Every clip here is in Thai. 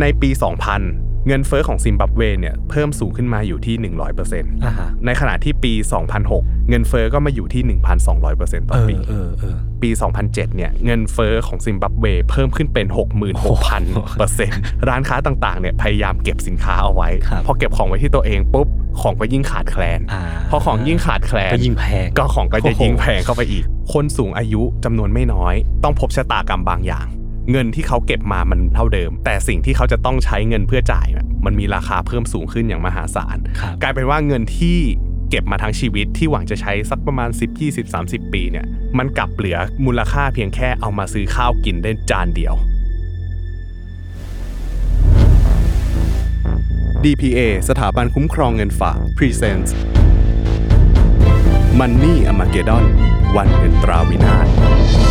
ในปี 2000 เงินเฟอ้อของซิมบับเวเนี่ยเพิ่มสูงขึ้นมาอยู่ที่ 100%อ่าฮะในขณะที่ปี 2006 เงินเฟอ้อก็มาอยู่ที่ 1,200%ต่อเออปีเออเออปี 2007 เนี่ยเงินเฟอ้อของซิมบับเวเพิ่มขึ้นเป็น 66,000%ร้านค้าต่างๆเนี่ยพยายามเก็บสินค้าเอาไว้ครับพอเก็บของไว้ที่ตัวเองปุ๊บของก็ยิ่งขาดแคลนอ่าพอของยิ่งขาดแคลนก็ยิ่งแพงก็ของก็จะยิ่งโอ้โหแพงเข้าไปอีก คนสูงอายุจำนวนไม่น้อย ต้องพบชะตากรรมบางอย่าง เงินที่เขาเก็บมามันเท่าเดิม แต่สิ่งที่เขาจะต้องใช้เงินเพื่อจ่ายเนี่ยมันมีราคาเพิ่มสูงขึ้นอย่างมหาศาลครับกลายเป็นว่าเงินที่เก็บมาทั้งชีวิตที่หวังจะใช้สักประมาณ 10 20 30 ปีเนี่ย มันกลับเหลือมูลค่าเพียงแค่เอามาซื้อข้าวกินได้จานเดียว DPA สถาบันคุ้มครองเงินฝาก Presents Money a m a g e d o n วันเงินตราวินาศ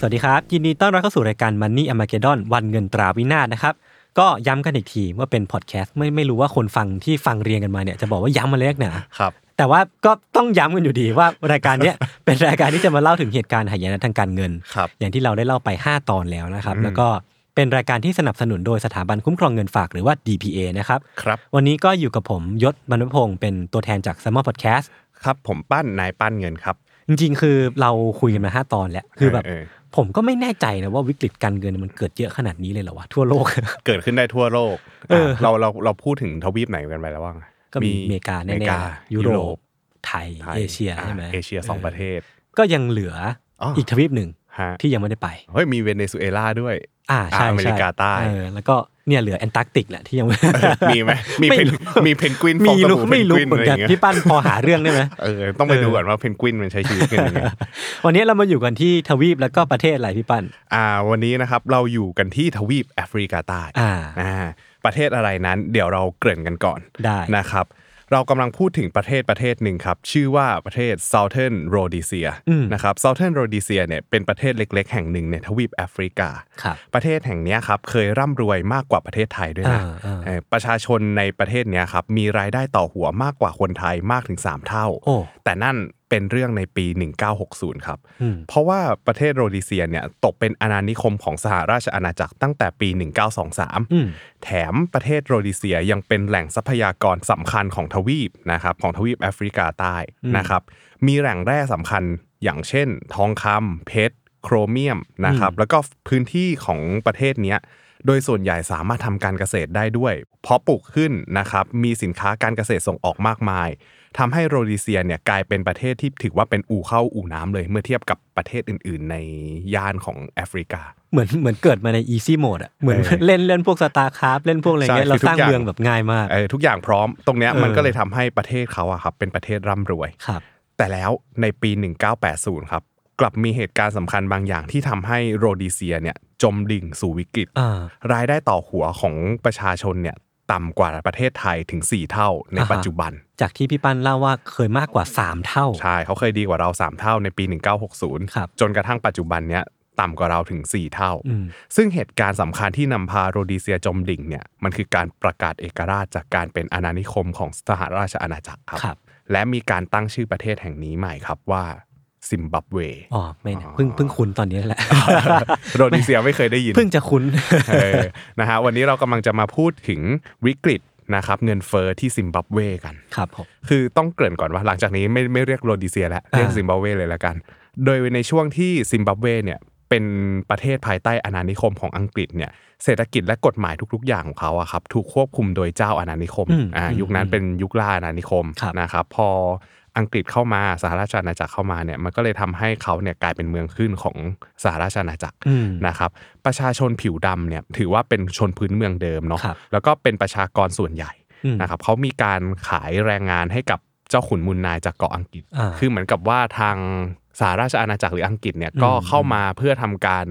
สวัสดีครับ ยินดีต้อนรับเข้าสู่รายการ Money a r m a g e d o n วันเงินตราวินาศนะครับ ก็ย้ำกันอีกทีว่าเป็นพอดแคสต์ไม่ไม่รู้ว่าคนฟังที่ฟังเรียงกันมาเนี่ยจะบอกว่าย้ำมาเล็กหนาครับแต่ว่าก็ต้องย้ำกันอยู่ดีว่ารายการเนี้ยเป็นรายการที่จะมาเล่าถึงเหตุการณ์หายนะทางการเงินครับอย่างที่เราได้เล่าไป 5 ตอนแล้วนะครับอืมแล้วก็เป็นรายการที่สนับสนุนโดยสถาบันคุ้มครองเงินฝากหรือว่า DPA นะครับครับวันนี้ก็อยู่กับผมยศบรรณพงศ์เป็นตัวแทนจาก s ซ m ม r Podcast ครับผมปั้นนายปั้นเงินครับจริงๆ คือเราคุยกันมาห้าตอนแล้ว คือแบบเออเออ ผมก็ไม่แน่ใจนะว่าวิกฤตการเงินมันเกิดเยอะขนาดนี้เลยเหรอวะทั่วโลก เกิดขึ้นได้ทั่วโลกเอออะเราเราเราพูดถึงทวีปไหนกันไปแล้วบ้างก็มีอเมริกาอแน่เมริกาๆยุโรปไทยไทยเอเชียอะใช่ไหมเอเชียสองประเทศ ก็ยังเหลืออออีกทวีปหนึ่งฮะที่ยังไม่ได้ไปเฮ้ยมีเวเนซุเอลาด้วย อ่าใช่อ่าอเมริกาช่ใต้เออแล้วก็เนี่ยเหลือแอนตาร์กติกแหละที่ยังไม่มีไหมมีไม่เพนรู้มีเพนกวินมีฟองสรู้บู่ไม่เพนรู้กวินเหมือนอะไรอกันย่างเงี้ยพี่ปั้นพอหาเรื่องได้ไหมเออต้องไปดูก่อนว่าเพนกวินมันใช้ชีวิตกันยังไงวันนี้เรามาอยู่กันที่ทวีปแล้วก็ประเทศอะไรพี่ปั้นอ่า วันนี้นะครับเราอยู่กันที่ทวีปแอฟริกาใต้อ่าอ่าประเทศอะไรนั้น เดี๋ยวเราเกริ่นกันก่อนได้นะครับ เรากำลังพูดถึงประเทศประเทศหนึ่งครับ ชื่อว่าประเทศ Southern Rhodesia อืมนะครับ Southern Rhodesia เนี่ยเป็นประเทศเล็ก ๆ แห่งหนึ่งในทวีปแอฟริกาครับประเทศแห่งเนี้ยครับเคยร่ำรวยมากกว่าประเทศไทยด้วยนะอ่าอ่าเอ่อประชาชนในประเทศเนี้ยครับมีรายได้ต่อหัวมากกว่าคนไทยมากถึง 3 เท่าโอ้แต่นั่น เป็นเรื่องในปี 1960 ครับอืมเพราะว่าประเทศโรดิเซียเนี่ยตกเป็นอาณานิคมของสหราชอาณาจักรตั้งแต่ปีอืม1923 แถมประเทศโรดิเซียยังเป็นแหล่งทรัพยากรสำคัญของทวีปนะครับของทวีปแอฟริกาใต้นะครับ มีแหล่งแร่สำคัญอย่างเช่น ทองคำเพชร โครเมียมนะครับ แล้วก็พื้นที่ของประเทศเนี้ยโดยส่วนใหญ่สามารถทำการเกษตรได้ด้วย เพราะปลูกขึ้นนะครับ มีสินค้าการเกษตรส่งออกมากมาย ทำให้โรดิเซียเนี่ยกลายเป็นประเทศที่ถือว่าเป็นอู่เข้าอู่น้ำเลย เมื่อเทียบกับประเทศอื่น ๆ ในย่านของแอฟริกา เหมือนเหมือนเกิดมาใน easy mode อะเหมือนเออเล่นเล่นพวกสตาร์คราฟเล่นพวกอะไรเงี้ยใช่เราคือทุกสร้างอย่างเมืองแบบง่ายมากเออทุกอย่างพร้อมตรงเนี้ยเออมันก็เลยทำให้ประเทศเขาอะครับเป็นประเทศร่ำรวยครับ แต่แล้วในปี 1980 ครับกลับมีเหตุการณ์สำคัญบางอย่างที่ทำให้โรดิเซียเนี่ยจมดิ่งสู่วิกฤตอ่ารายได้ต่อหัวของประชาชนเนี่ย ต่ำกว่าประเทศไทยถึง 4 เท่าในปัจจุบัน จากที่พี่ปั้นเล่าว่าเคยมากกว่า 3 เท่า ใช่เขาเคยดีกว่าเรา 3 เท่าในปี1960ครับจนกระทั่งปัจจุบันเนี้ยต่ำกว่าเราถึง 4 เท่า อืม ซึ่งเหตุการณ์สำคัญที่นำพาโรดีเซียจมดิ่งเนี่ยมันคือการประกาศเอกราชจากการเป็นอาณานิคมของสหราชอาณาจักรครับ ครับ และมีการตั้งชื่อประเทศแห่งนี้ใหม่ครับว่า ซิมบับเวอ๋อไม่นะเพิ่งเพิ่งคุ้นตอนนี้แหละโรดีเซียไม่เคยได้ยิน เพิ่งจะคุ้นเออนะฮะวันนี้เรากำลังจะมาพูดถึงวิกฤตนะครับเงินเฟ้อที่ซิมบับเวกันครับผมคือต้องเกริ่นก่อนว่าหลังจากนี้ไม่ไม่เรียกโรดีเซียแล้วเรียกอ่าซิมบับเวเลยละกัน โดยในช่วงที่ซิมบับเวเนี่ยเป็นประเทศภายใต้อาณานิคมของอังกฤษเนี่ยเศรษฐกิจและกฎหมายทุก ๆ อย่างของเขาอะครับถูกควบคุมโดยเจ้าอาณานิคมอืมอ่าอืมยุคนั้นเป็นยุคล่าอาณานิคมครับนะครับพอ อังกฤษเข้ามาสหราชอาณาจักรเข้ามาเนี่ยมันก็เลยทำให้เขาเนี่ยกลายเป็นเมืองขึ้นของสหราชอาณาจักรอืมนะครับประชาชนผิวดำเนี่ยถือว่าเป็นชนพื้นเมืองเดิมเนาะครับแล้วก็เป็นประชากรส่วนใหญ่อืมนะครับเขามีการขายแรงงานให้กับเจ้าขุนมูลนายจากเกาะอังกฤษอ่าคือเหมือนกับว่าทางสหราชอาณาจักรหรืออังกฤษเนี่ยอืมก็เข้ามาเพื่อทำการ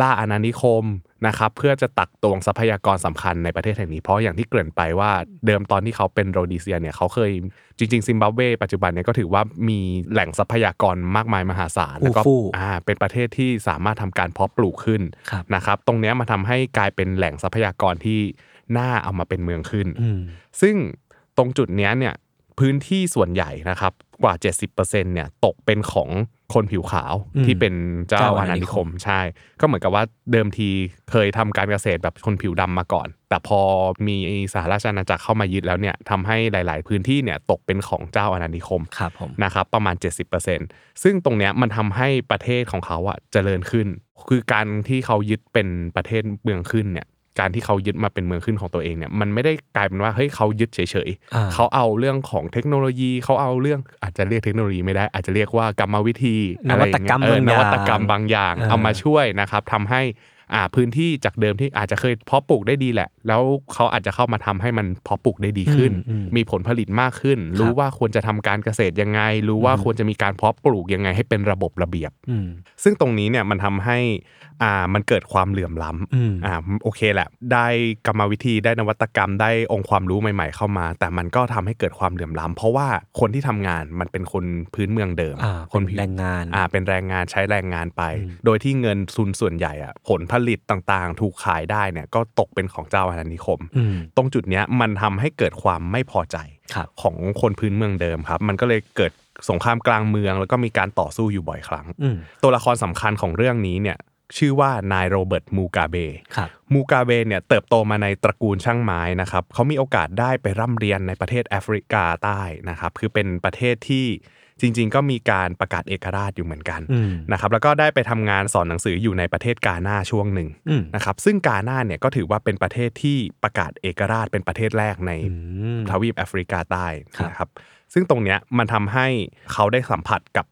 ล่าอาณานิคม นะครับเพื่อจะตักตวงทรัพยากรสำคัญในประเทศแห่งนี้เพราะอย่างที่เกริ่นไปว่าเดิมตอนที่เขาเป็นโรดีเซียเนี่ยเขาเคยจริงๆซิมบับเวปัจจุบันเนี่ยก็ถือว่ามีแหล่งทรัพยากรมากมายมหาศาลแล้วก็อู้ฟู่อ่าเป็นประเทศที่สามารถทำการเพาะปลูกขึ้นครับนะครับตรงเนี้ยมาทำให้กลายเป็นแหล่งทรัพยากรที่น่าเอามาเป็นเมืองขึ้นอืมซึ่งตรงจุดเนี้ยเนี่ยพื้นที่ส่วนใหญ่นะครับกว่า 70%เนี่ยตกเป็นของ คนผิวขาวอืมที่เป็นเจ้าเจ้าอาอาณาณานินิคคมมใช่ ก็เหมือนกับว่าเดิมทีเคยทำการเกษตรแบบคนผิวดำมาก่อน แต่พอมีสหราชอาณาจักรเข้ามายึดแล้วเนี่ยทำให้หลาย ๆ พื้นที่เนี่ยตกเป็นของเจ้าอาณานิคมครับผมนะครับประมาณ 70%ซึ่งตรงเนี้ยมันทำให้ประเทศของเขาอะเจริญขึ้น คือการที่เขายึดเป็นประเทศเมืองขึ้นเนี่ย การที่เขายึดมาเป็นเมืองขึ้นของตัวเองเนี่ยมันไม่ได้กลายเป็นว่าเฮ้ยเขายึดเฉยอ่าๆเขาเอาเรื่องของเทคโนโลยีเขาเอาเรื่องอาจจะเรียกเทคโนโลยีไม่ได้ อาจจะเรียกว่ากรรมวิธีนอะไรวัอตย่างกรเงี้รมยเออบางอนย่างวัตกรรมบางอย่างอ่าเอามาช่วยนะครับทำให้อ่าพื้นที่จากเดิมที่อาจจะเคยเพาะปลูกได้ดีแหละ แล้วเขาอาจจะเข้ามาทำให้มันเพาะปลูกได้ดีขึ้นอืมอืมมีผลผลิตมากขึ้น รู้ว่าควรจะทำการเกษตรยังไง รู้ว่าควรจะมีการเพาะปลูกยังไงให้เป็นระบบระเบียบอืมซึ่งตรงนี้เนี่ยมันทำให้ อ่ามันเกิดความเหลื่อมล้อืมำอ่าโอเคแหละ ได้กรรมวิธีได้นวัตกรรมได้องค์ความรู้ใหม่ ๆ เข้ามา แต่มันก็ทำให้เกิดความเหลื่อมล้ำเพราะว่าคนที่ทำงานมันเป็นคนพื้นเมืองเดิมอ่าคนเป็นแรงงานอ่าเป็นแรงงานใช้แรงงานไปอืมโดยที่เงินทุนส่วนใหญ่อะผลผลิตต่างๆ ถูกขายได้เนี่ยก็ตกเป็นของเจ้าอาณานิคมอืมตรงจุดเนี้ยมันทำให้เกิดความไม่พอใจครับของคนพื้นเมืองเดิมครับ มันก็เลยเกิดสงครามกลางเมือง แล้วก็มีการต่อสู้อยู่บ่อยครั้งอืมตัวละครสำคัญของเรื่องนี้เนี่ย ชื่อว่านายโรเบิร์ตมูกาเบครับมูกาเบเนี่ยเติบโตมาในตระกูลช่างไม้นะครับเขามีโอกาสได้ไปร่ำเรียนในประเทศแอฟริกาใต้นะครับคือเป็นประเทศที่จริง ๆ ก็มีการประกาศเอกราชอยู่เหมือนกันอืมนะครับแล้วก็ได้ไปทำงานสอนหนังสืออยู่ในประเทศกาหน้าช่วงหนึ่งอืมนะครับซึ่งกาหน้าเนี่ยก็ถือว่าเป็นประเทศที่ประกาศเอกราชเป็นประเทศแรกในอืมทวีปแอฟริกาใต้ครับนะครับซึ่งตรงเนี้ยมันทำให้เขาได้สัมผัสกับอ่า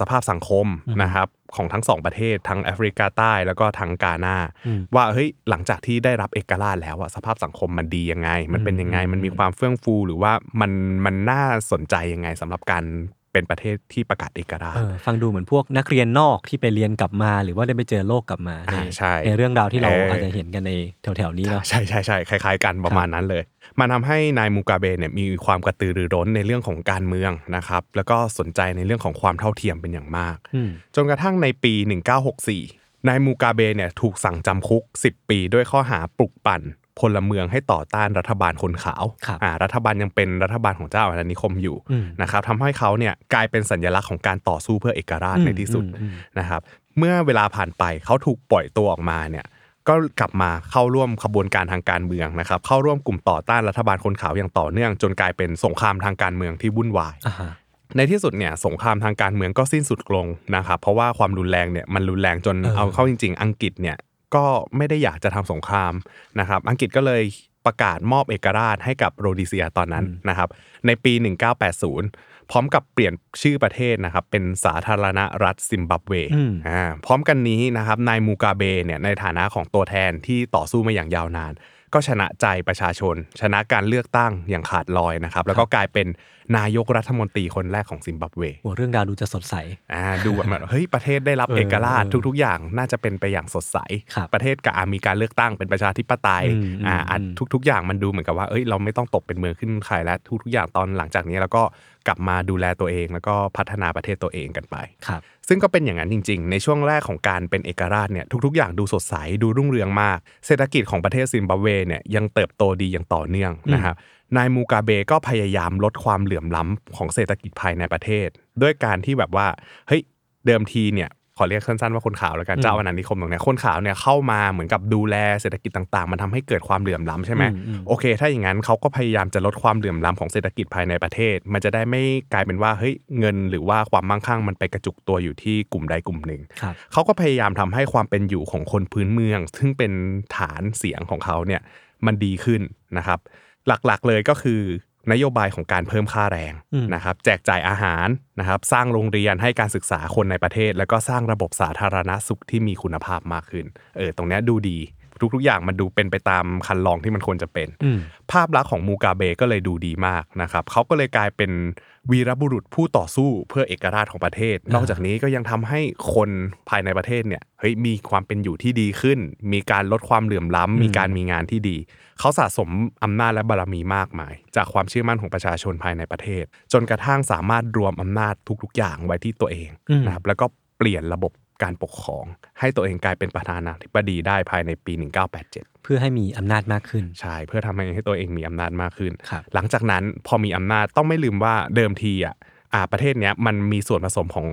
สภาพสังคมอืมนะครับของทั้งสองประเทศทั้งแอฟริกาใต้แล้วก็ทั้งกาหน้าอืมว่าเฮ้ยหลังจากที่ได้รับเอกราชแล้วอะสภาพสังคมมันดียังไง มันเป็นยังไงอืมมันมีความเฟื่องฟูหรือว่ามันมันน่าสนใจยังไงสำหรับการเป็นประเทศที่ประกาศเอกราชเออฟังดูเหมือนพวกนักเรียนนอกที่ไปเรียนกลับมา หรือว่าได้ไปเจอโลกกลับมาในอ่าใช่ในเรื่องราวที่เราเออออาจจะเห็นกันในแถวๆนี้เนาะใช่ใช่ใช่คล้าย ๆ กันประมาณนั้นเลย มันทำให้นายมูกาเบเนี่ยมีความกระตือรือร้นในเรื่องของการเมืองนะครับ แล้วก็สนใจในเรื่องของความเท่าเทียมเป็นอย่างมากอืมจนกระทั่งในปี 1964 นายมูกาเบเนี่ยถูกสั่งจำคุก 10 ปีด้วยข้อหาปลุกปั่นพลเมืองให้ต่อต้านรัฐบาลคนขาวครับอ่ารัฐบาลยังเป็นรัฐบาลของเจ้าอาณานิคมอยู่อืมนะครับทำให้เขาเนี่ยกลายเป็นสัญลักษณ์ของการต่อสู้เพื่อเอกราชอืมในที่สุดอืมอืมนะครับ เมื่อเวลาผ่านไปเขาถูกปล่อยตัวออกมาเนี่ย ก็กลับมาเข้าร่วมขบวนการทางการเมืองนะครับ เข้าร่วมกลุ่มต่อต้านรัฐบาลคนขาวอย่างต่อเนื่อง จนกลายเป็นสงครามทางการเมืองที่วุ่นวายอ่าฮะในที่สุดเนี่ยสงครามทางการเมืองก็สิ้นสุดลงนะครับเพราะว่าความรุนแรงเนี่ยมันรุนแรงจนเออเอาเข้าจริง ๆ อังกฤษเนี่ยก็ไม่ได้อยากจะทำสงครามนะครับ อังกฤษก็เลยประกาศมอบเอกราชให้กับโรดิเซียตอนนั้นนะครับในปี 1980 พร้อมกับเปลี่ยนชื่อประเทศนะครับเป็นสาธารณรัฐซิมบับเวอืมอ่าพร้อมกันนี้นะครับนายมูกาเบเนี่ยในฐานะของตัวแทนที่ต่อสู้มาอย่างยาวนาน ก็ชนะใจประชาชน ชนะการเลือกตั้งอย่างขาดลอยนะครับ แล้วก็กลายเป็นนายกรัฐมนตรีคนแรกของซิมบับเวโอ้เรื่องราวดูจะสดใสอ่าดูแบบเฮ้ยประเทศได้รับเออเอกราชเออทุก ๆ อย่างน่าจะเป็นไปอย่างสดใสครับประเทศก็อ่ามีการเลือกตั้งเป็นประชาธิปไตยอืมอ่าอืมอะอืมทุก ๆ อย่างมันดูเหมือนกับว่าเอ้ยเราไม่ต้องตกเป็นเมืองขึ้นใครแล้วทุก ๆ อย่างตอนหลังจากนี้แล้วก็ กลับมาดูแลตัวเองแล้วก็พัฒนาประเทศตัวเองกันไปครับซึ่งก็เป็นอย่างนั้นจริง ๆ ในช่วงแรกของการเป็นเอกราชเนี่ยทุกๆ อย่างดูสดใสดูรุ่งเรืองมาก เศรษฐกิจของประเทศซิมบับเวเนี่ยยังเติบโตดีอย่างต่อเนื่องนะครับนายมูกาเบก็พยายามลดความเหลื่อมล้ำของเศรษฐกิจภายในประเทศ ด้วยการที่แบบว่าเฮ้ยเดิมทีเนี่ย ขอเรียกสั้นๆว่าคนขาวแล้วกันเจ้าอาณานิคมตรงเนี้ยคนขาวเนี่ยเข้ามาเหมือนกับดูแลเศรษฐกิจต่างๆ มันทำให้เกิดความเหลื่อมล้ำใช่ไหมอืมอืมโอเค ถ้าอย่างนั้นเขาก็พยายามจะลดความเหลื่อมล้ำของเศรษฐกิจภายในประเทศ มันจะได้ไม่กลายเป็นว่าเฮ้ยเงินหรือว่าความมั่งคั่งมันไปกระจุกตัวอยู่ที่กลุ่มใดกลุ่มหนึ่งครับเขาก็พยายามทำให้ความเป็นอยู่ของคนพื้นเมือง ซึ่งเป็นฐานเสียงของเขาเนี่ยมันดีขึ้นนะครับ หลักๆเลยก็คือ นโยบายของการเพิ่มค่าแรงอืมนะครับแจกจ่ายอาหารนะครับสร้างโรงเรียนให้การศึกษาคนในประเทศ แล้วก็สร้างระบบสาธารณสุขที่มีคุณภาพมากขึ้นเออตรงเนี้ยดูดี ทุกๆ อย่างมันดูเป็นไปตามคันลองที่มันควรจะเป็นอืมภาพลักษณ์ของมูกาเบก็เลยดูดีมากนะครับเขาก็เลยกลายเป็นวีรบุรุษผู้ต่อสู้เพื่อเอกราชของประเทศ นอกจากนี้ก็ยังทำให้คนภายในประเทศเนี่ยเฮ้ยมีความเป็นอยู่ที่ดีขึ้น มีการลดความเหลื่อมล้ำมีการมีงานที่ดี เขาสะสมอำนาจและบารมีมากมาย จากความเชื่อมั่นของประชาชนภายในประเทศ จนกระทั่งสามารถรวมอำนาจทุกๆ อย่างไว้ที่ตัวเองอืมนะครับแล้วก็เปลี่ยนระบบ การปกครอง ให้ตัวเองกลายเป็นประธานาธิบดีได้ภายในปี 1987 เพื่อให้มีอำนาจมากขึ้น ใช่ เพื่อทำให้ตัวเองมีอำนาจมากขึ้น ครับ หลังจากนั้นพอมีอำนาจต้องไม่ลืมว่าเดิมทีอะอ่าประเทศเนี้ยมันมีส่วนผสมของ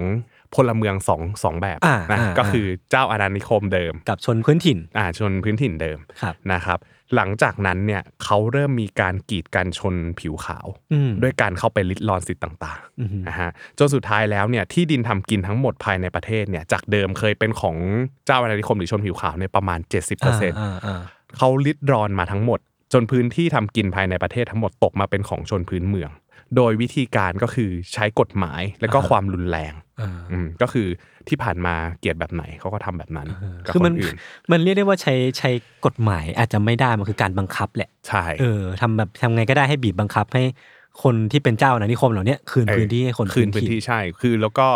พลเมืองสองสองแบบอ่านะอ่า ก็คือเจ้าอาณานิคมเดิม กับชนพื้นถิ่น อ่าชนพื้นถิ่นเดิมครับ นะครับ หลังจากนั้นเนี่ยเขาเริ่มมีการกีดกันชนผิวขาวอืมด้วยการเข้าไปลิดรอนสิทธิ์ต่างอืมๆนะฮะจนสุดท้ายแล้วเนี่ยที่ดินทำกินทั้งหมดภายในประเทศเนี่ยจากเดิมเคยเป็นของเจ้าอาณานิคมหรือชนผิวขาวเนี่ยประมาณ 70%อ่าอ่าเขาลิดรอนมาทั้งหมด จนพื้นที่ทำกินภายในประเทศทั้งหมดตกมาเป็นของชนพื้นเมือง โดยวิธีการก็คือใช้กฎหมายและก็ความรุนแรงอ่าอืมก็คือที่ผ่านมาเกลียดแบบไหนเขาก็ทำแบบนั้นกับคือคมันนอื่นมันเรียกได้ว่าใช้ใช้กฎหมายอาจจะไม่ได้มันคือการบังคับแหละใช่เออทำแบบทำไงก็ได้ให้บีบบังคับให้คนที่เป็นเจ้าอาณานิคมเหล่าเนี้ยคืนเออพื้นที่ให้คนคืนพื้นที่ใช่ คือแล้วก็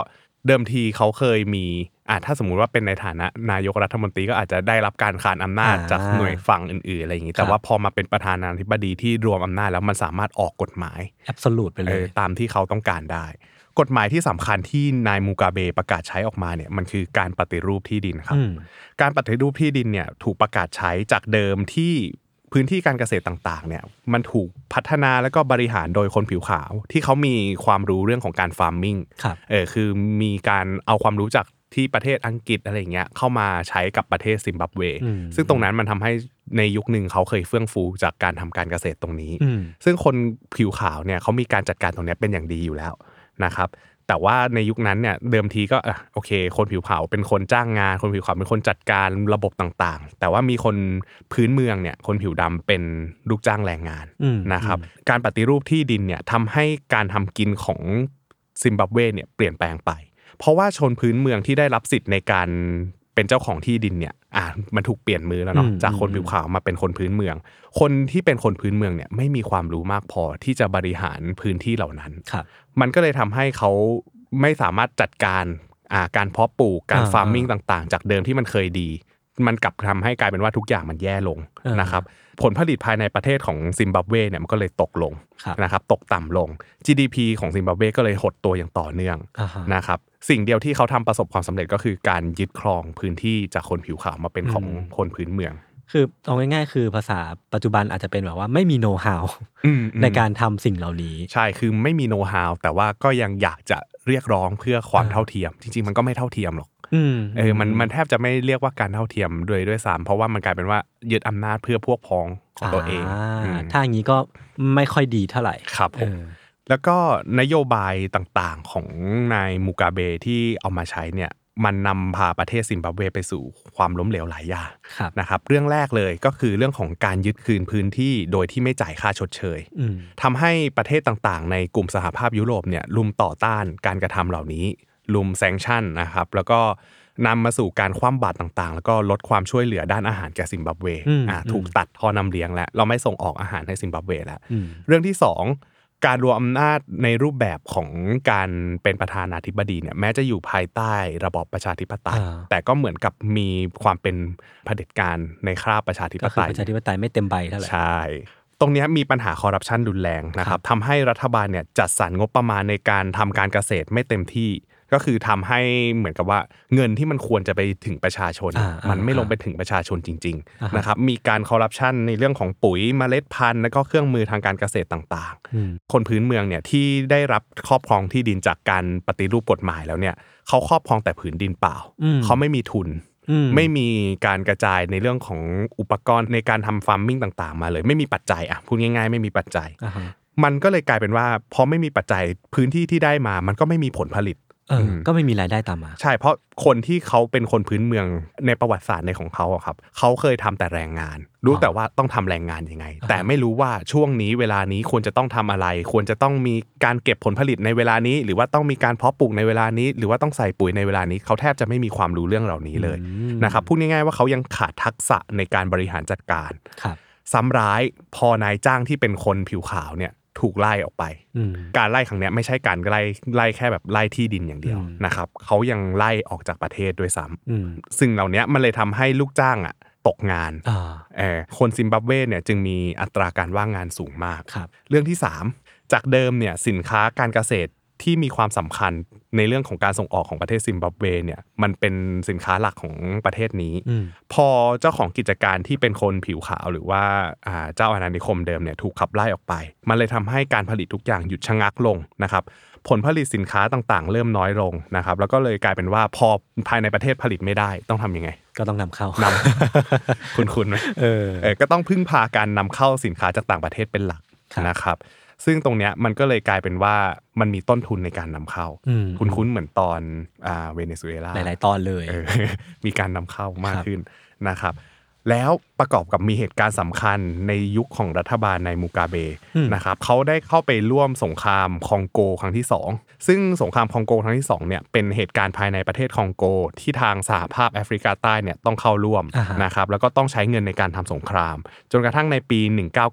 เดิมทีเขาเคยมี อ่าถ้าสมมุติว่าเป็นในฐานะนายกรัฐมนตรีก็อาจจะได้รับการขานอำนาจจากหน่วยฝั่งอื่นๆอะไรอย่างนี้ แต่ว่าพอมาเป็นประธานาธิบดีที่รวมอำนาจแล้วมันสามารถออกกฎหมายแอบสลูดไปเลเอยอตามที่เขาต้องการได้ กฎหมายที่สำคัญที่นายมูกาเบประกาศใช้ออกมาเนี่ยมันคือการปฏิรูปที่ดินครับอืมการปฏิรูปที่ดินเนี่ยถูกประกาศใช้จากเดิมที่พื้นที่การเกษตรต่างๆ เนี่ย มันถูกพัฒนาแล้วก็บริหารโดยคนผิวขาว ที่เขามีความรู้เรื่องของการฟาร์มมิ่งครับเออคือมีการเอาความรู้จาก ที่ประเทศอังกฤษอะไรอย่างเงี้ยเข้ามาใช้กับประเทศซิมบับเวอืมซึ่งตรงนั้นมันทำให้ในยุคหนึ่งเขาเคยเฟื่องฟูจากการทำการเกษตรตรงนี้อืมซึ่งคนผิวขาวเนี่ยเขามีการจัดการตรงเนี้ยเป็นอย่างดีอยู่แล้วนะครับแต่ว่าในยุคนั้นเนี่ยเดิมทีก็อะโอเค คนผิวขาวเป็นคนจ้างงาน คนผิวขาวเป็นคนจัดการระบบต่างๆ แต่ว่ามีคนพื้นเมืองเนี่ยคนผิวดำเป็นลูกจ้างแรงงานอืมนะครับการปฏิรูปที่ดินเนี่ยทำให้การทำกินของซิมบับเวเนี่ยเปลี่ยนแปลงไป เพราะว่าชนพื้นเมืองที่ได้รับสิทธิ์ในการเป็นเจ้าของที่ดินเนี่ยอะมันถูกเปลี่ยนมือแล้วเนาะอืมจากคนผิวขาวมาเป็นคนพื้นเมือง คนที่เป็นคนพื้นเมืองเนี่ยไม่มีความรู้มากพอที่จะบริหารพื้นที่เหล่านั้นครับมันก็เลยทำให้เขาไม่สามารถจัดการอ่าการเพาะปลูกการอ่า farming ต่าง ๆ จากเดิมที่มันเคยดี มันกลับทำให้กลายเป็นว่าทุกอย่างมันแย่ลงอ่านนะครับ ผลผลิตภายในประเทศของซิมบับเวเนี่ยมันก็เลยตกลงครับนะครับตกต่ำลง GDP ของซิมบับเวก็เลยหดตัวอย่างต่อเนื่องอ่าฮะนะครับสิ่งเดียวที่เขาทำประสบความสำเร็จก็คือการยึดครองพื้นที่จากคนผิวขาวมาเป็นของอืมคนพื้นเมือง คือเอาง่ายๆ คือภาษาปัจจุบันอาจจะเป็นแบบว่าไม่มีโน้ตฮาวอืมอืมในการทำสิ่งเหล่านี้ ใช่คือไม่มีโน้ตฮาวแต่ว่าก็ยังอยากจะเรียกร้องเพื่อความอ่าเท่าเทียม จริงๆมันก็ไม่เท่าเทียมหรอกอืม เออมันมันแทบจะไม่เรียกว่าการเท่าเทียมด้วยด้วยซ้ำเพราะว่ามันกลายเป็นว่ายึดอำนาจเพื่อพวกพ้องของตัวเองาอืมถ้าอย่างนี้ก็ไม่ค่อยดีเท่าไหร่ครับผมเออแล้วก็นโยบายต่างๆของนายมูกาเบที่เอามาใช้เนี่ยมันนำพาประเทศซิมบับเวไปสู่ความล้มเหลวหลายอย่างครับนะครับเรื่องแรกเลยก็คือเรื่องของการยึดคืนพื้นที่โดยที่ไม่จ่ายค่าชดเชยอืมทำให้ประเทศต่างๆ ในกลุ่มสหภาพยุโรปเนี่ยลุมต่อต้านการกระทำเหล่านี้ ลุมแซงชั่นนะครับ แล้วก็นำมาสู่การคว่ำบาตรต่างๆ แล้วก็ลดความช่วยเหลือด้านอาหารแก่ซิมบับเวอืมอ่าอืมถูกตัดท่อนำเลี้ยงแล้ว เราไม่ส่งออกอาหารให้ซิมบับเวแล้วอืมเรื่องที่สองการรวมอำนาจในรูปแบบของการเป็นประธานาธิบดีเนี่ยแม้จะอยู่ภายใต้ระบอบประชาธิปไตยอ่าแต่ก็เหมือนกับมีความเป็นเผด็จการในคราบประชาธิปก็คือไตยประชาธิปไตยไม่เต็มใบเท่าไหร่ใช่ตรงเนี้ยมีปัญหาคอร์รัปชันรุนแรงนะครับทำให้รัฐบาลเนี่ยจัดสรรงบประมาณในการทำการเกษตรไม่เต็มที่ ก็คือทำให้เหมือนกับว่าเงินที่มันควรจะไปถึงประชาชนอ่าอ่ามันไม่ลงไปถึงประชาชนจริงอ่าฮะๆนะครับมีการคอร์รัปชันในเรื่องของปุ๋ยเมล็ดพันธุ์ และก็เครื่องมือทางการเกษตรต่างอืมๆคนพื้นเมืองเนี่ยที่ได้รับครอบครองที่ดินจากการปฏิรูปกฎหมายแล้วเนี่ยเขาครอบครองแต่ผืนดินเปล่าอืมเขาไม่มีทุนอืมไม่มีการกระจายในเรื่องของอุปกรณ์ในการทำฟาร์มมิ่งต่าง ๆ มาเลย ไม่มีปัจจัยอะพูดง่าย ๆ ไม่มีปัจจัยอ่าฮะมันก็เลยกลายเป็นว่าพอไม่มีปัจจัยพื้นที่ที่ได้มา มันก็ไม่มีผลผลิต เอออก็ไม่มีรายได้ตามมา ใช่เพราะคนที่เขาเป็นคนพื้นเมืองในประวัติศาสตร์ในของเขาอะครับเขาเคยทำแต่แรงงาน รู้แต่ว่าต้องทำแรงงานยังไง แต่ไม่รู้ว่าช่วงนี้เวลานี้ควรจะต้องทำอะไร ควรจะต้องมีการเก็บผลผลิตในเวลานี้ หรือว่าต้องมีการเพาะปลูกในเวลานี้ หรือว่าต้องใส่ปุ๋ยในเวลานี้เขาแทบจะไม่มีความรู้เรื่องเหล่านี้เลยอืมนะครับพูดง่ายๆว่าเขายังขาดทักษะในการบริหารจัดการครับซ้ำร้ายพอนายจ้างที่เป็นคนผิวขาวเนี่ย ถูกไล่ออกไปอืมการไล่ครั้งเนี้ยไม่ใช่การไล่ไล่แค่แบบไล่ที่ดินอย่างเดียวอืมนะครับเขายังไล่ออกจากประเทศด้วยซ้ำอืมซึ่งเหล่าเนี้ยมันเลยทำให้ลูกจ้างอะตกงานอ่าเออคนซิมบับเวเนี่ยจึงมีอัตราการว่างงานสูงมากครับเรื่องที่ 3 จากเดิมเนี่ยสินค้าการเกษตร ที่มีความสำคัญในเรื่องของการส่งออกของประเทศซิมบับเวเนี่ยมันเป็นสินค้าหลักของประเทศนี้อืมพอเจ้าของกิจการที่เป็นคนผิวขาวหรือว่าอ่าเจ้าอาณานิคมเดิมเนี่ยถูกขับไล่ออกไป มันเลยทำให้การผลิตทุกอย่างหยุดชะงักลงนะครับผลผลิตสินค้าต่างๆ เริ่มน้อยลงนะครับแล้วก็เลยกลายเป็นว่าพอภายในประเทศผลิตไม่ได้ต้องทำยังไง ก็ต้องนำเข้านำคุณคุณไหมเออเออก็ต้องพึ่งพาการนำเข้าสินค้าจากต่างประเทศเป็นหลักครับนะครับ ซึ่งตรงเนี้ยมันก็เลยกลายเป็นว่ามันมีต้นทุนในการนำเข้าอืมคุณคุ้นๆเหมือนตอนอ่าเวเนซุเอลาหลายๆตอนเลยเออมีการนำเข้ามากครับขึ้นนะครับแล้วประกอบกับมีเหตุการณ์สำคัญในยุคของรัฐบาลในมูกาเบนะครับเขาได้เข้าไปร่วมสงครามคองโกครั้งที่ 2 ซึ่งสงครามคองโกครั้งที่2เนี่ยเป็นเหตุการณ์ภายในประเทศคองโก ที่ทางสหภาพแอฟริกาใต้เนี่ยต้องเข้าร่วมอ่าฮะนะครับแล้วก็ต้องใช้เงินในการทำสงคราม จนกระทั่งในปี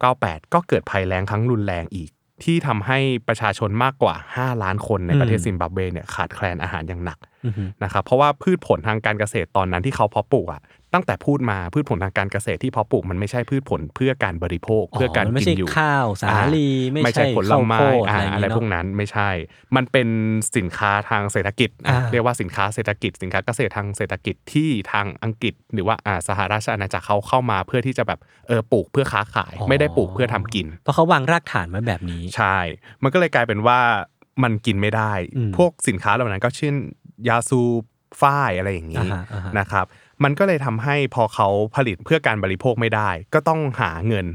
1998 ก็เกิดภัยแล้งครั้งรุนแรงอีก ที่ทำให้ประชาชนมากกว่า 5 ล้านคนในประเทศซิมบับเวเนี่ยขาดแคลนอาหารอย่างหนักอือฮึนะครับเพราะว่าพืชผลทางการเกษตรตอนนั้นที่เขาเพาะปลูกอะ ตั้งแต่พูดมาพืชผลทางการเกษตรที่เพาะปลูกมันไม่ใช่พืชผลเพื่อการบริโภคเพื่อการมันไม่กินใช่อยู่ข้าวสาลีอ่ไม่ใช่ผลไม้ข้าวโพดอ่าอะไรอย่างงี้อะไรพวกเนอะนั้นไม่ใช่ มันเป็นสินค้าทางเศรษฐกิจอะอ่าเรียกว่าสินค้าเศรษฐกิจ สินค้าเกษตรทางเศรษฐกิจที่ทางอังกฤษ หรือว่าอ่าสหราชอาณาจักรเขาเข้ามาเพื่อที่จะแบบเออปลูกเพื่อค้าขาย ไม่ได้ปลูกเพื่อทำกิน เพราะเขาวางรากฐานไว้แบบนี้ใช่ มันก็เลยกลายเป็นว่ามันกินไม่ได้อืมพวกสินค้าเหล่านั้นก็เช่นยาสูบฝ้ายอะไรอย่างนี้อ่าฮะอ่าฮะนะครับ มันก็เลยทำให้พอเขาผลิตเพื่อการบริโภคไม่ได้ ก็ต้องหาเงิน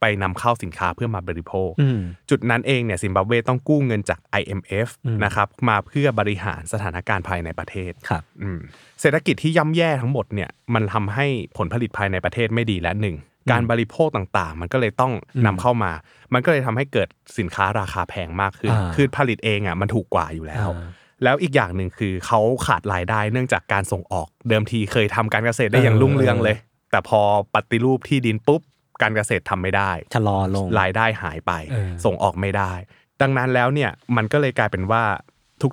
ไปนำเข้าสินค้าเพื่อมาบริโภคอืมจุดนั้นเองเนี่ยซิมบับเวต้องกู้เงินจาก IMF อืมนะครับมาเพื่อบริหารสถานการณ์ภายในประเทศครับอืมเศรษฐกิจที่ย่ำแย่ทั้งหมดเนี่ยมันทำให้ผลผลิตภายในประเทศไม่ดีและหนึ่งการบริโภคต่างๆ มันก็เลยต้องอืมนำเข้ามา มันก็เลยทำให้เกิดสินค้าราคาแพงมากขึ้นอ่าคือผลิตเองอะมันถูกกว่าอยู่แล้วอ่า แล้วอีกอย่างหนึ่งคือเขาขาดรายได้เนื่องจากการส่งออก เดิมทีเคยทำการเกษตรได้อย่างรุ่งเรืองเลย แต่พอปฏิรูปที่ดินปุ๊บการเกษตรทำไม่ได้ชะลอลงรายได้หายไปเออส่งออกไม่ได้ ดังนั้นแล้วเนี่ยมันก็เลยกลายเป็นว่า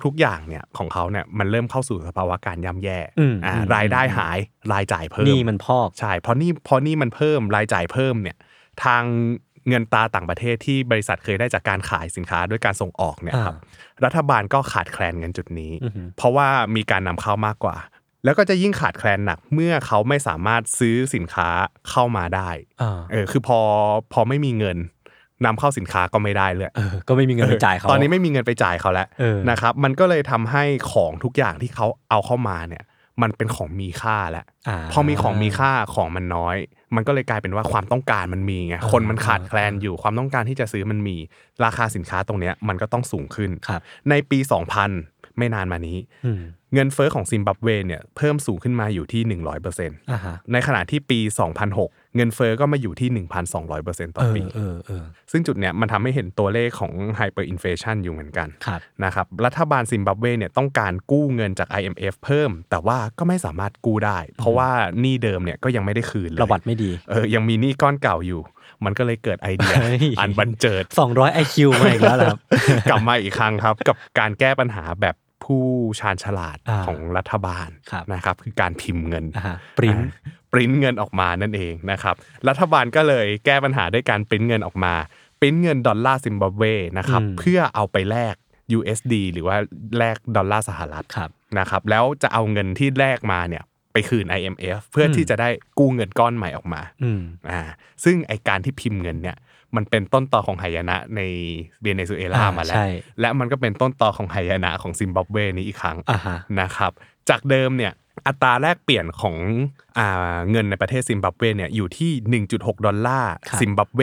ทุกๆ อย่างเนี่ยของเขาเนี่ยมันเริ่มเข้าสู่สภาวะการย่ำแย่อืมอ่าอืมรายได้หายรายจ่ายเพิ่มนี่มันพอกใช่เพราะนี่พอนี่มันเพิ่มรายจ่ายเพิ่มเนี่ยทาง เงินตราต่างประเทศที่บริษัทเคยได้จากการขายสินค้าด้วยการส่งออกเนี่ยครับรัฐบาลก็ขาดแคลนเงินจุดนี้อือฮึเพราะว่ามีการนำเข้ามากกว่า แล้วก็จะยิ่งขาดแคลนหนักเมื่อเขาไม่สามารถซื้อสินค้าเข้ามาได้อ่าเออคือพอพอไม่มีเงินนำเข้าสินค้าก็ไม่ได้เลยเออก็ไม่มีเงินไปจ่ายเขาตอนนี้ไม่มีเงินไปจ่ายเขาแล้วเออนะครับมันก็เลยทำให้ของทุกอย่างที่เขาเอาเข้ามาเนี่ย มันเป็นของมีค่าแล้วาพอมีของมีค่าของมันน้อย มันก็เลยกลายเป็นว่าความต้องการมันมีไงอ่าคนมันขาดแคลนอยู่ความต้องการที่จะซื้อมันมี ราคาสินค้าตรงเนี้ยมันก็ต้องสูงขึ้นครับในปี 2000 ไม่นานมานี้อืมเงินเฟ้อของซิมบับเวเนี่ยเพิ่มสูงขึ้นมาอยู่ที่ 100%อ่าฮะในขณะที่ปี 2006 เงินเฟ้อก็มาอยู่ที่ 1,200%ต่อเออปีเออเออซึ่งจุดเนี้ยมันทำให้เห็นตัวเลขของ hyperinflation อยู่เหมือนกันครับนะครับ รัฐบาลซิมบับเวเนี่ยต้องการกู้เงินจาก IMF เพิ่ม แต่ว่าก็ไม่สามารถกู้ได้ เพราะว่าหนี้เดิมเนี่ยก็ยังไม่ได้คืนเลยประวัติไม่ดีเออยังมีหนี้ก้อนเก่าอยู่มันก็เลยเกิดไอเดียเฮ้ยอันบรรเจิด 200 IQ มาอีกแล้วเหรอครับ กลับมาอีกครั้งครับ กับการแก้ปัญหาแบบ ผู้ชาญฉลาดอ่าของรัฐบาลครับนะครับคือการพิมพ์เงินอ่าฮะปริ้นปริ้นเงินออกมานั่นเองนะครับรัฐบาลก็เลยแก้ปัญหาด้วยการปริ้นเงินออกมาปริ้นเงินดอลลาร์ซิมบับเวนะครับอืมเพื่อเอาไปแลก USD หรือว่าแลกดอลลาร์สหรัฐครับนะครับแล้วจะเอาเงินที่แลกมาเนี่ยไปคืน IMF เพื่ออมที่จะได้กู้เงินก้อนใหม่ออกมาอืมอ่าซึ่งไอการที่พิมพ์เงินเนี่ย มันเป็นต้นตอของหายนะในเวเนซุเอลาอ่ามาแล้วใช่และมันก็เป็นต้นตอของหายนะของซิมบับเวนี้อีกครั้งอ่าฮะนะครับ จากเดิมเนี่ยอัตราแลกเปลี่ยนของอ่าเงินในประเทศซิมบับเวเนี่ยอยู่ที่ 1.6 ดอลลาร์ครับซิมบับเว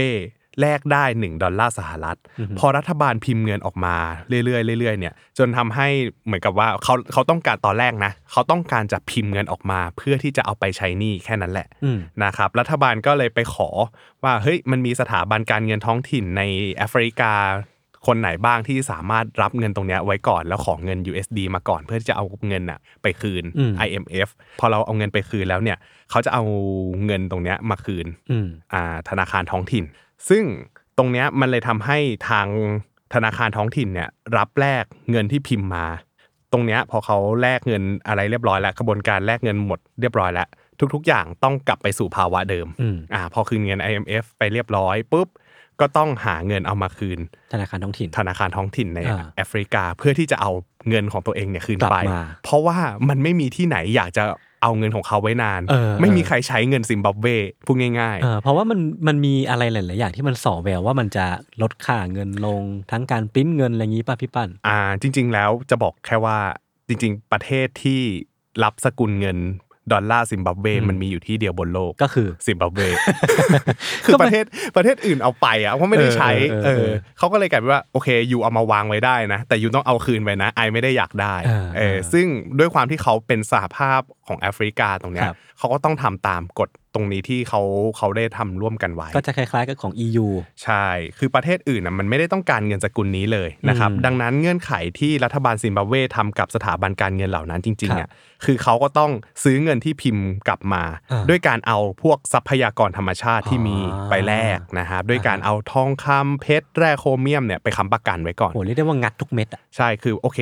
แลกได้ 1 ดอลลาร์สหรัฐ พอรัฐบาลพิมพ์เงินออกมาเรื่อยๆเรื่อยๆเนี่ยจนทำให้เหมือนกับว่าเขาเขาต้องการตอนแรกนะเขาต้องการจะพิมพ์เงินออกมา เพื่อที่จะเอาไปใช้หนี้แค่นั้นแหละอืมนะครับรัฐบาลก็เลยไปขอว่าเฮ้ยมันมีสถาบันการเงินท้องถิ่นในแอฟริกาคนไหนบ้างที่สามารถรับเงินตรงเนี้ยไว้ก่อนแล้วขอเงิน USD มาก่อน เพื่อที่จะเอาเงินอะไปคืนอืม IMF พอเราเอาเงินไปคืนแล้วเนี่ยเขาจะเอาเงินตรงเนี้ยมาคืนอืมอ่าธนาคารท้องถิ่น ซึ่งตรงเนี้ยมันเลยทำให้ทางธนาคารท้องถิ่นเนี่ยรับแลกเงินที่พิมพ์มา ตรงเนี้ยพอเขาแลกเงินอะไรเรียบร้อยแล้วกระบวนการแลกเงินหมดเรียบร้อยแล้วทุกๆ อย่างต้องกลับไปสู่ภาวะเดิมอืมอ่าพอคืนเงิน IMF ไปเรียบร้อยปุ๊บ ก็ต้องหาเงินเอามาคืน ธนาคารท้องถิ่น ธนาคารท้องถิ่นในอ่าแอฟริกาเพื่อที่จะเอาเงินของตัวเองเนี่ยคืนกลับไป มาเพราะว่ามันไม่มีที่ไหนอยากจะเอาเงินของเขาไว้นาน เออ ไม่มีเออใครใช้เงินซิมบับเวพูดง่ายเออเพราะว่ามันมันมีอะไรหลาย ๆ อย่างที่มันส่อแววว่ามันจะลดค่าเงินลงทั้งการปริ้นเงินอะไรอย่างนี้ป่ะพี่ปั้นๆอ่าจริง ๆ แล้วจะบอกแค่ว่าจริง ๆ ประเทศที่รับสกุลเงิน ดอลลาร์ซิมบับเวอืมมันมีอยู่ที่เดียวบนโลกก็คือซิมบับเวคือประเทศประเทศอื่นเอาไปอะเพราะไม่ได้ใช้เออเอเออเอออเขาก็เลยกลายเป็นว่าโอเคยูเอามาวางไว้ได้นะ แต่ยูต้องเอาคืนไปนะไอไม่ได้อยากได้เออเออเออซึ่งด้วยความที่เขาเป็นสหภาพของแอฟริกาตรงเนี้ยครับเขาก็ต้องทำตามกฎตรงนี้ที่เขาเขาได้ทำร่วมกันไว้ ก็จะคล้ายๆกับของ EU ใช่ คือประเทศอื่นนะมันไม่ได้ต้องการเงินสกุลนี้เลยนะครับอืมดังนั้นเงื่อนไขที่รัฐบาลซิมบับเวทำกับสถาบันการเงินเหล่านั้นจริงๆครัอะบคือเขาก็ต้องซื้อเงินที่พิมพ์กลับมาอ่าด้วยการเอาพวกทรัพยากรธรรมชาติที่มีอ่าไปแลกนะครับด้วยการเอาทองคำเพชรแร่โครเมียมเนี่ยไปค้ำประกันไว้ก่อนโหเรียกได้ว่างัดทุกเม็ดอะใช่คือโอเค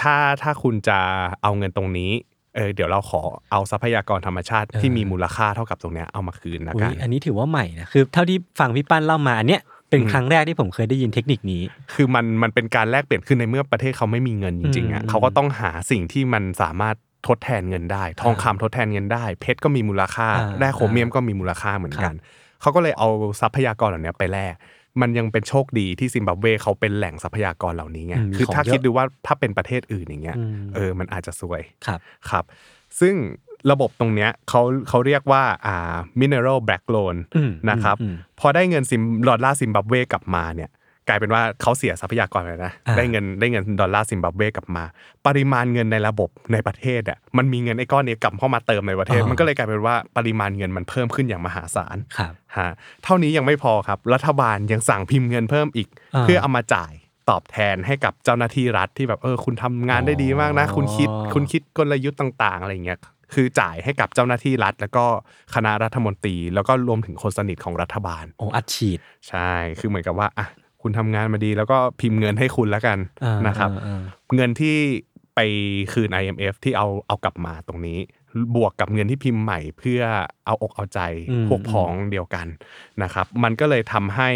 ถ้าถ้าคุณจะเอาเงินตรงนี้ เออเดี๋ยวเราขอเอาทรัพยากรธรรมชาติที่เออมีมูลค่าเท่ากับตรงเนี้ยเอามาคืนนะอุ๊กัยนอันนี้ถือว่าใหม่นะคือเท่าที่ฟังพี่ปั้นเล่ามาอันเนี้ยเป็นอืมครั้งแรกที่ผมเคยได้ยินเทคนิคนี้ คือมันมันเป็นการแลกเปลี่ยนขึ้นในเมื่อประเทศเขาไม่มีเงินจริงๆอะอืมเขาก็ต้องหาสิ่งที่มันสามารถทดแทนเงินได้ ทองคำทดแทนเงินได้ เพชรก็มีมูลค่าอ่าแร่โครเมียมก็มีมูลค่าเหมือนกัน เขาก็เลยเอาทรัพยากรเหล่านี้ไปแลก มันยังเป็นโชคดีที่ซิมบับเวเขาเป็นแหล่งทรัพยากรเหล่านี้ไงอืมคือของถ้าเยอะคิดดูว่าถ้าเป็นประเทศอื่นอย่างเงี้ยอืมเออมันอาจจะซวยครับครับ ซึ่งระบบตรงเนี้ยเขาเขาเรียกว่าอ่า mineral black loan อืมนะครับอืมพอได้เงินซิมดอลลาร์ซิมบับเวกลับมาเนี่ย กลายเป็นว่าเขาเสียทรัพยากรไปนะอ่าได้เงินได้เงินดอลลาร์ซิมบับเวกลับมา ปริมาณเงินในระบบในประเทศอะมันมีเงินไอ้ก้อนนี้กลับเข้ามาเติมในประเทศ มันก็เลยกลายเป็นว่าปริมาณเงินมันเพิ่มขึ้นอย่างมหาศาลครับฮะเท่านี้ยังไม่พอครับ รัฐบาลยังสั่งพิมพ์เงินเพิ่มอีกอ่าเพื่อเอามาจ่ายตอบแทนให้กับเจ้าหน้าที่รัฐที่แบบเออคุณทำงานได้ดีมากนะอ๋อคุณคิดคุณคิดกลยุทธ์ต่าง ๆ อะไรอย่างเงี้ยคือจ่ายให้กับเจ้าหน้าที่รัฐ แล้วก็คณะรัฐมนตรี แล้วก็รวมถึงคนสนิทของรัฐบาลโอ้อัดฉีด ใช่ คือเหมือนกับว่าอะ คุณทำงานมาดี แล้วก็พิมพ์เงินให้คุณแล้วกันอ่านนะครับอ่าอ่าเงินที่ไปคืน IMF ที่เอาเอากลับมาตรงนี้ บวกกับเงินที่พิมพ์ใหม่เพื่อเอาอกเอาใจอืมพวกพ้องเดียวกันนะครับ มันก็เลยทำให้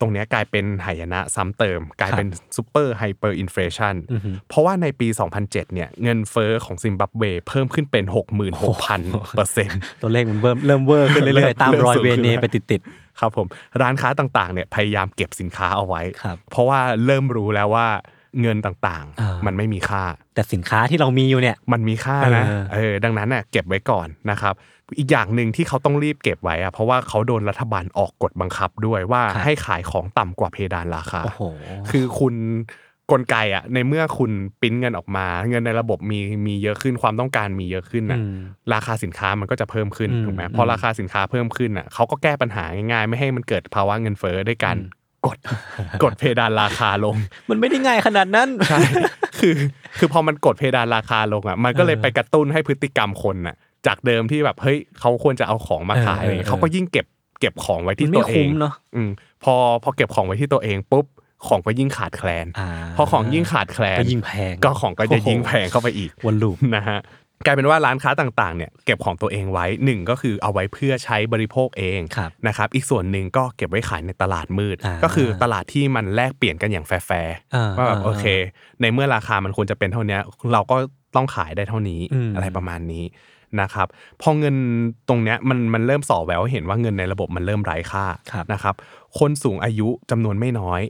ตรงเนี้ยกลายเป็นหายนะซ้ำเติม กลายเป็น super hyperinflation อือหือเพราะว่าในปี 2007 เนี่ยเงินเฟ้อของซิมบับเวเพิ่มขึ้นเป็น 66,000เปอร์เซ็นต์ตัวเลขมันเริ่มเริ่มเวอร์ขึ้นเรื่อยๆ ตามรอยเริ่เวมสูงขึ้นเนแล้วไปติดครับผมร้านค้าต่างๆเนี่ยพยายามเก็บสินค้าเอาไว้ครับเพราะว่าเริ่มรู้แล้วว่าเงินต่างอ่าๆมันไม่มีค่าๆแต่สินค้าที่เรามีอยู่เนี่ยมันมีค่านะเออเออดังนั้นน่ะเก็บไว้ก่อนนะครับ อีกอย่างหนึ่งที่เขาต้องรีบเก็บไว้อะเพราะว่าเขาโดนรัฐบาลออกกฎบังคับด้วยว่าครับให้ขายของต่ำกว่าเพดานราคาโอ้โหคือคุณกลไกอะในเมื่อคุณปริ้นเงินออกมา เงินในระบบมีมีเยอะขึ้นความต้องการมีเยอะขึ้นน่ะอืมราคาสินค้ามันก็จะเพิ่มขึ้นอืมถูกไหมอืมพอราคาสินค้าเพิ่มขึ้นอะเขาก็แก้ปัญหาง่ายๆ ไม่ให้มันเกิดภาวะเงินเฟ้อด้วยการอืมกดกดเพดานราคาลง มันไม่ได้ง่ายขนาดนั้นใช่คือคือพอมันกดเพดานราคาลงอะมันก็เลยเออไปกระตุ้นให้พฤติกรรมคนอะ จากเดิมที่แบบเฮ้ยเขาควรจะเอาของมาขายเอออะไรอย่างเงี้ยเออเขาก็ยิ่งเก็บเก็บของไว้มัที่นตัไม่วเอคุ้งมเนาะอืมพอพอเก็บของไว้ที่ตัวเองปุ๊บของก็ยิ่งขาดแคลนอ่าพอของยิ่งขาดแคลนก็ยิ่งแพงก็ของก็จะยิ่งแพงเข้าไปอีกวนลูปนะฮะกลายเป็นว่าร้านค้าต่างๆเนี่ยเก็บของตัวเองไว้หนึ่งก็คือเอาไว้เพื่อใช้บริโภคเองครับนะครับอีกส่วนหนึ่งก็เก็บไว้ขายในตลาดมืดอ่าก็คือตลาดที่มันแลกเปลี่ยนกันอย่างแฟร์ๆอ่าว่าแบบอ่าโอเค ในเมื่อราคามันควรจะเป็นเท่าเนี้ยเราก็ต้องขายได้เท่านี้อืมอะไรประมาณนี้ นะครับพอเงินตรงเนี้ยมันมันเริ่มส่อแววให้เห็นว่าเงินในระบบมันเริ่มไร้ค่าครับนะครับคนสูงอายุจำนวนไม่น้อย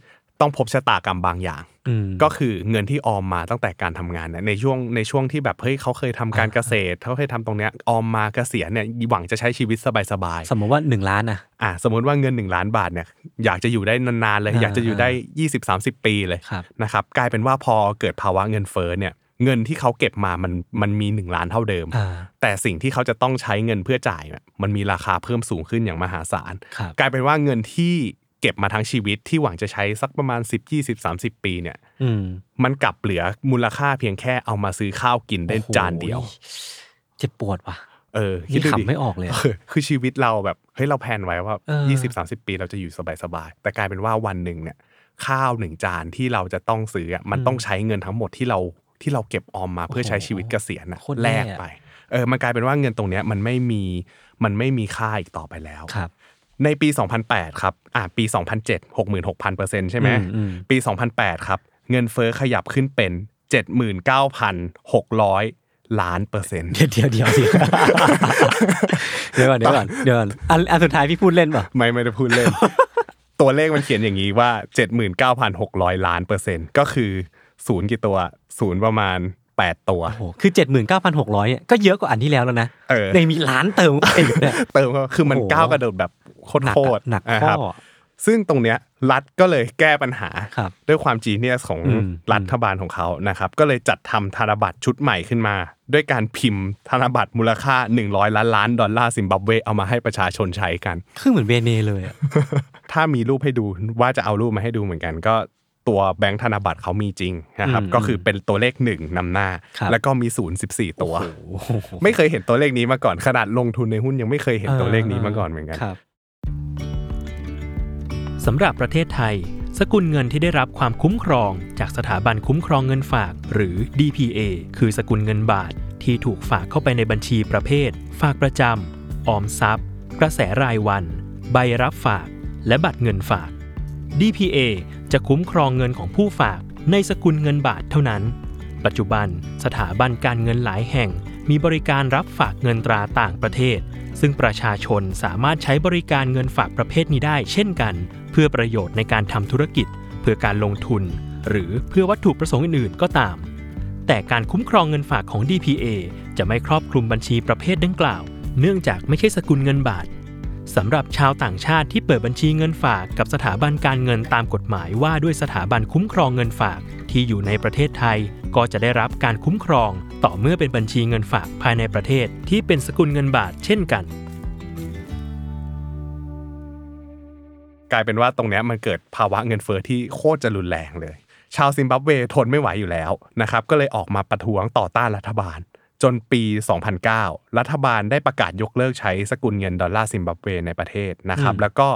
ต้องพบชะตากรรมบางอย่างอืมก็คือเงินที่ออมมาตั้งแต่การทำงานเนี่ยในช่วงในช่วงที่แบบเฮ้ยเขาเคยทำการเกษตรเขาเคยทำตรงเนี้ยออมมาเกษียณเนี่ยหวังจะใช้ชีวิตสบายๆสมมติว่าหนึ่งล้านอะอะสมมติว่าเงิน 1 ล้านบาทเนี่ยอยากจะอยู่ได้นานๆเลยอ่าอยากจะอยู่ได้ 20-30 ปีเลยครับนะครับกลายเป็นว่าพอเกิดภาวะเงินเฟ้อเนี่ย เงินที่เขาเก็บมามันมันมี1ล้านเท่าเดิมอ่าแต่สิ่งที่เขาจะต้องใช้เงินเพื่อจ่ายเนี่ยมันมีราคาเพิ่มสูงขึ้นอย่างมหาศาลครับกลายเป็นว่าเงินที่เก็บมาทั้งชีวิตที่หวังจะใช้สักประมาณ 10 20 30 ปีเนี่ยอืมมันกลับเหลือมูลค่าเพียงแค่เอามาซื้อข้าวกินได้โอ้โหจานเดียว เจ็บปวดว่ะเออนี่ดูดิขำไม่ออกเลยอะเออคือชีวิตเราแบบเฮ้ยเราแพลนไว้ว่าเออยี่สิบสามสิบปีเราจะอยู่สบายๆแต่กลายเป็นว่าวันหนึ่งเนี่ยข้าวหนึ่งจานที่เราจะต้องซื้ออะมันต้องใช้เงินทั้งหมดที่เรา ที่เราเก็บออมมาเพื่อใช้ชีวิตเกษียณนะโคตรแลแย่กไปเออมันกลายเป็นว่าเงินตรงเนี้ยมันไม่มีมันไม่มีค่าอีกต่อไปแล้วครับในปี 2008 ครับ อ่า ปี 2007 66,000เปอร์เซ็นต์ใช่ไหมอืมอืมปี 2008 ครับ เงินเฟ้อขยับขึ้นเป็น 79,600 ล้านเปอร์เซ็นต์ เดี๋ยวเดี๋ยวเดี๋ยวเดี๋ยวเดี๋ยวก่อนเดี๋ยวก่อนเดี๋ยวก่อนอันอันสุดท้ายพี่พูดเล่นป่ะ ไม่ไม่ได้พูดเล่น ตัวเลขมันเขียนอย่างนี้ว่า 79,600 ล้านเปอร์เซ็นต์ ก็คือ ศูนย์กี่ตัวศูนย์ประมาณ 8 ตัว โอ้โห คือเจ็ดหมื่นเก้าพันหกร้อยเนี่ยก็เยอะกว่าอันที่แล้วแล้วนะ เออ ในมีล้านเติมเองเนี่ย เติมเข้าคือมันโอ้โห ก้าวกระโดดแบบโคตรหนักโคอะตรหนักนะข้คอรับซึ่งตรงเนี้ยรัฐก็เลยแก้ปัญหา ครับด้วยความ genius ของอืม รัฐบาลของเขานะครับ ก็เลยจัดทำธนบัตรชุดใหม่ขึ้นมา ด้วยการพิมพ์ธนบัตรมูลค่า 100 ล้านล้านดอลลาร์ซิมบับเวเอามาให้ประชาชนใช้กัน คือเหมือนเบเนเลยอะ ถ้ามีรูปให้ดูว่าจะเอารูปมาให้ดูเหมือนกัน ก็ ตัวแบงค์ธนบัตรเขามีจริงนะครับอืมก็คือเป็นตัวเลขหนึ่งนำหน้าครับแล้วก็มีศูนย์สิบสี่ตัวโอ้โหไม่เคยเห็นตัวเลขนี้มาก่อนขนาดลงทุนในหุ้นยังไม่เคยเห็นตัวเลขนี้มาก่อนเหมือนกันครับสำหรับประเทศไทย สกุลเงินที่ได้รับความคุ้มครองจากสถาบันคุ้มครองเงินฝาก หรือ DPA คือสกุลเงินบาท ที่ถูกฝากเข้าไปในบัญชีประเภท ฝากประจำออมทรัพย์ กระแสรายวัน ใบรับฝาก และบัตรเงินฝาก DPA จะคุ้มครองเงินของผู้ฝากในสกุลเงินบาทเท่านั้น ปัจจุบันสถาบันการเงินหลายแห่ง มีบริการรับฝากเงินตราต่างประเทศ ซึ่งประชาชนสามารถใช้บริการเงินฝากประเภทนี้ได้ เช่นกัน เพื่อประโยชน์ในการทำธุรกิจ เพื่อการลงทุน หรือเพื่อวัตถุประสงค์อื่นๆ ก็ตาม แต่การคุ้มครองเงินฝากของ DPA จะไม่ครอบคลุมบัญชีประเภทดังกล่าว เนื่องจากไม่ใช่สกุลเงินบาท สำหรับชาวต่างชาติที่เปิดบัญชีเงินฝากกับสถาบันการเงินตามกฎหมายว่าด้วยสถาบันคุ้มครองเงินฝากที่อยู่ในประเทศไทย ก็จะได้รับการคุ้มครอง ต่อเมื่อเป็นบัญชีเงินฝากภายในประเทศที่เป็นสกุลเงินบาทเช่นกัน กลายเป็นว่าตรงนี้มันเกิดภาวะเงินเฟ้อที่โคตรจะรุนแรงเลย ชาวซิมบับเวทนไม่ไหวอยู่แล้วนะครับก็เลยออกมาประท้วงต่อต้านรัฐบาล จนปี 2009 รัฐบาลได้ประกาศยกเลิกใช้สกุลเงินดอลลาร์ซิมบับเวในประเทศนะครับ แล้วก็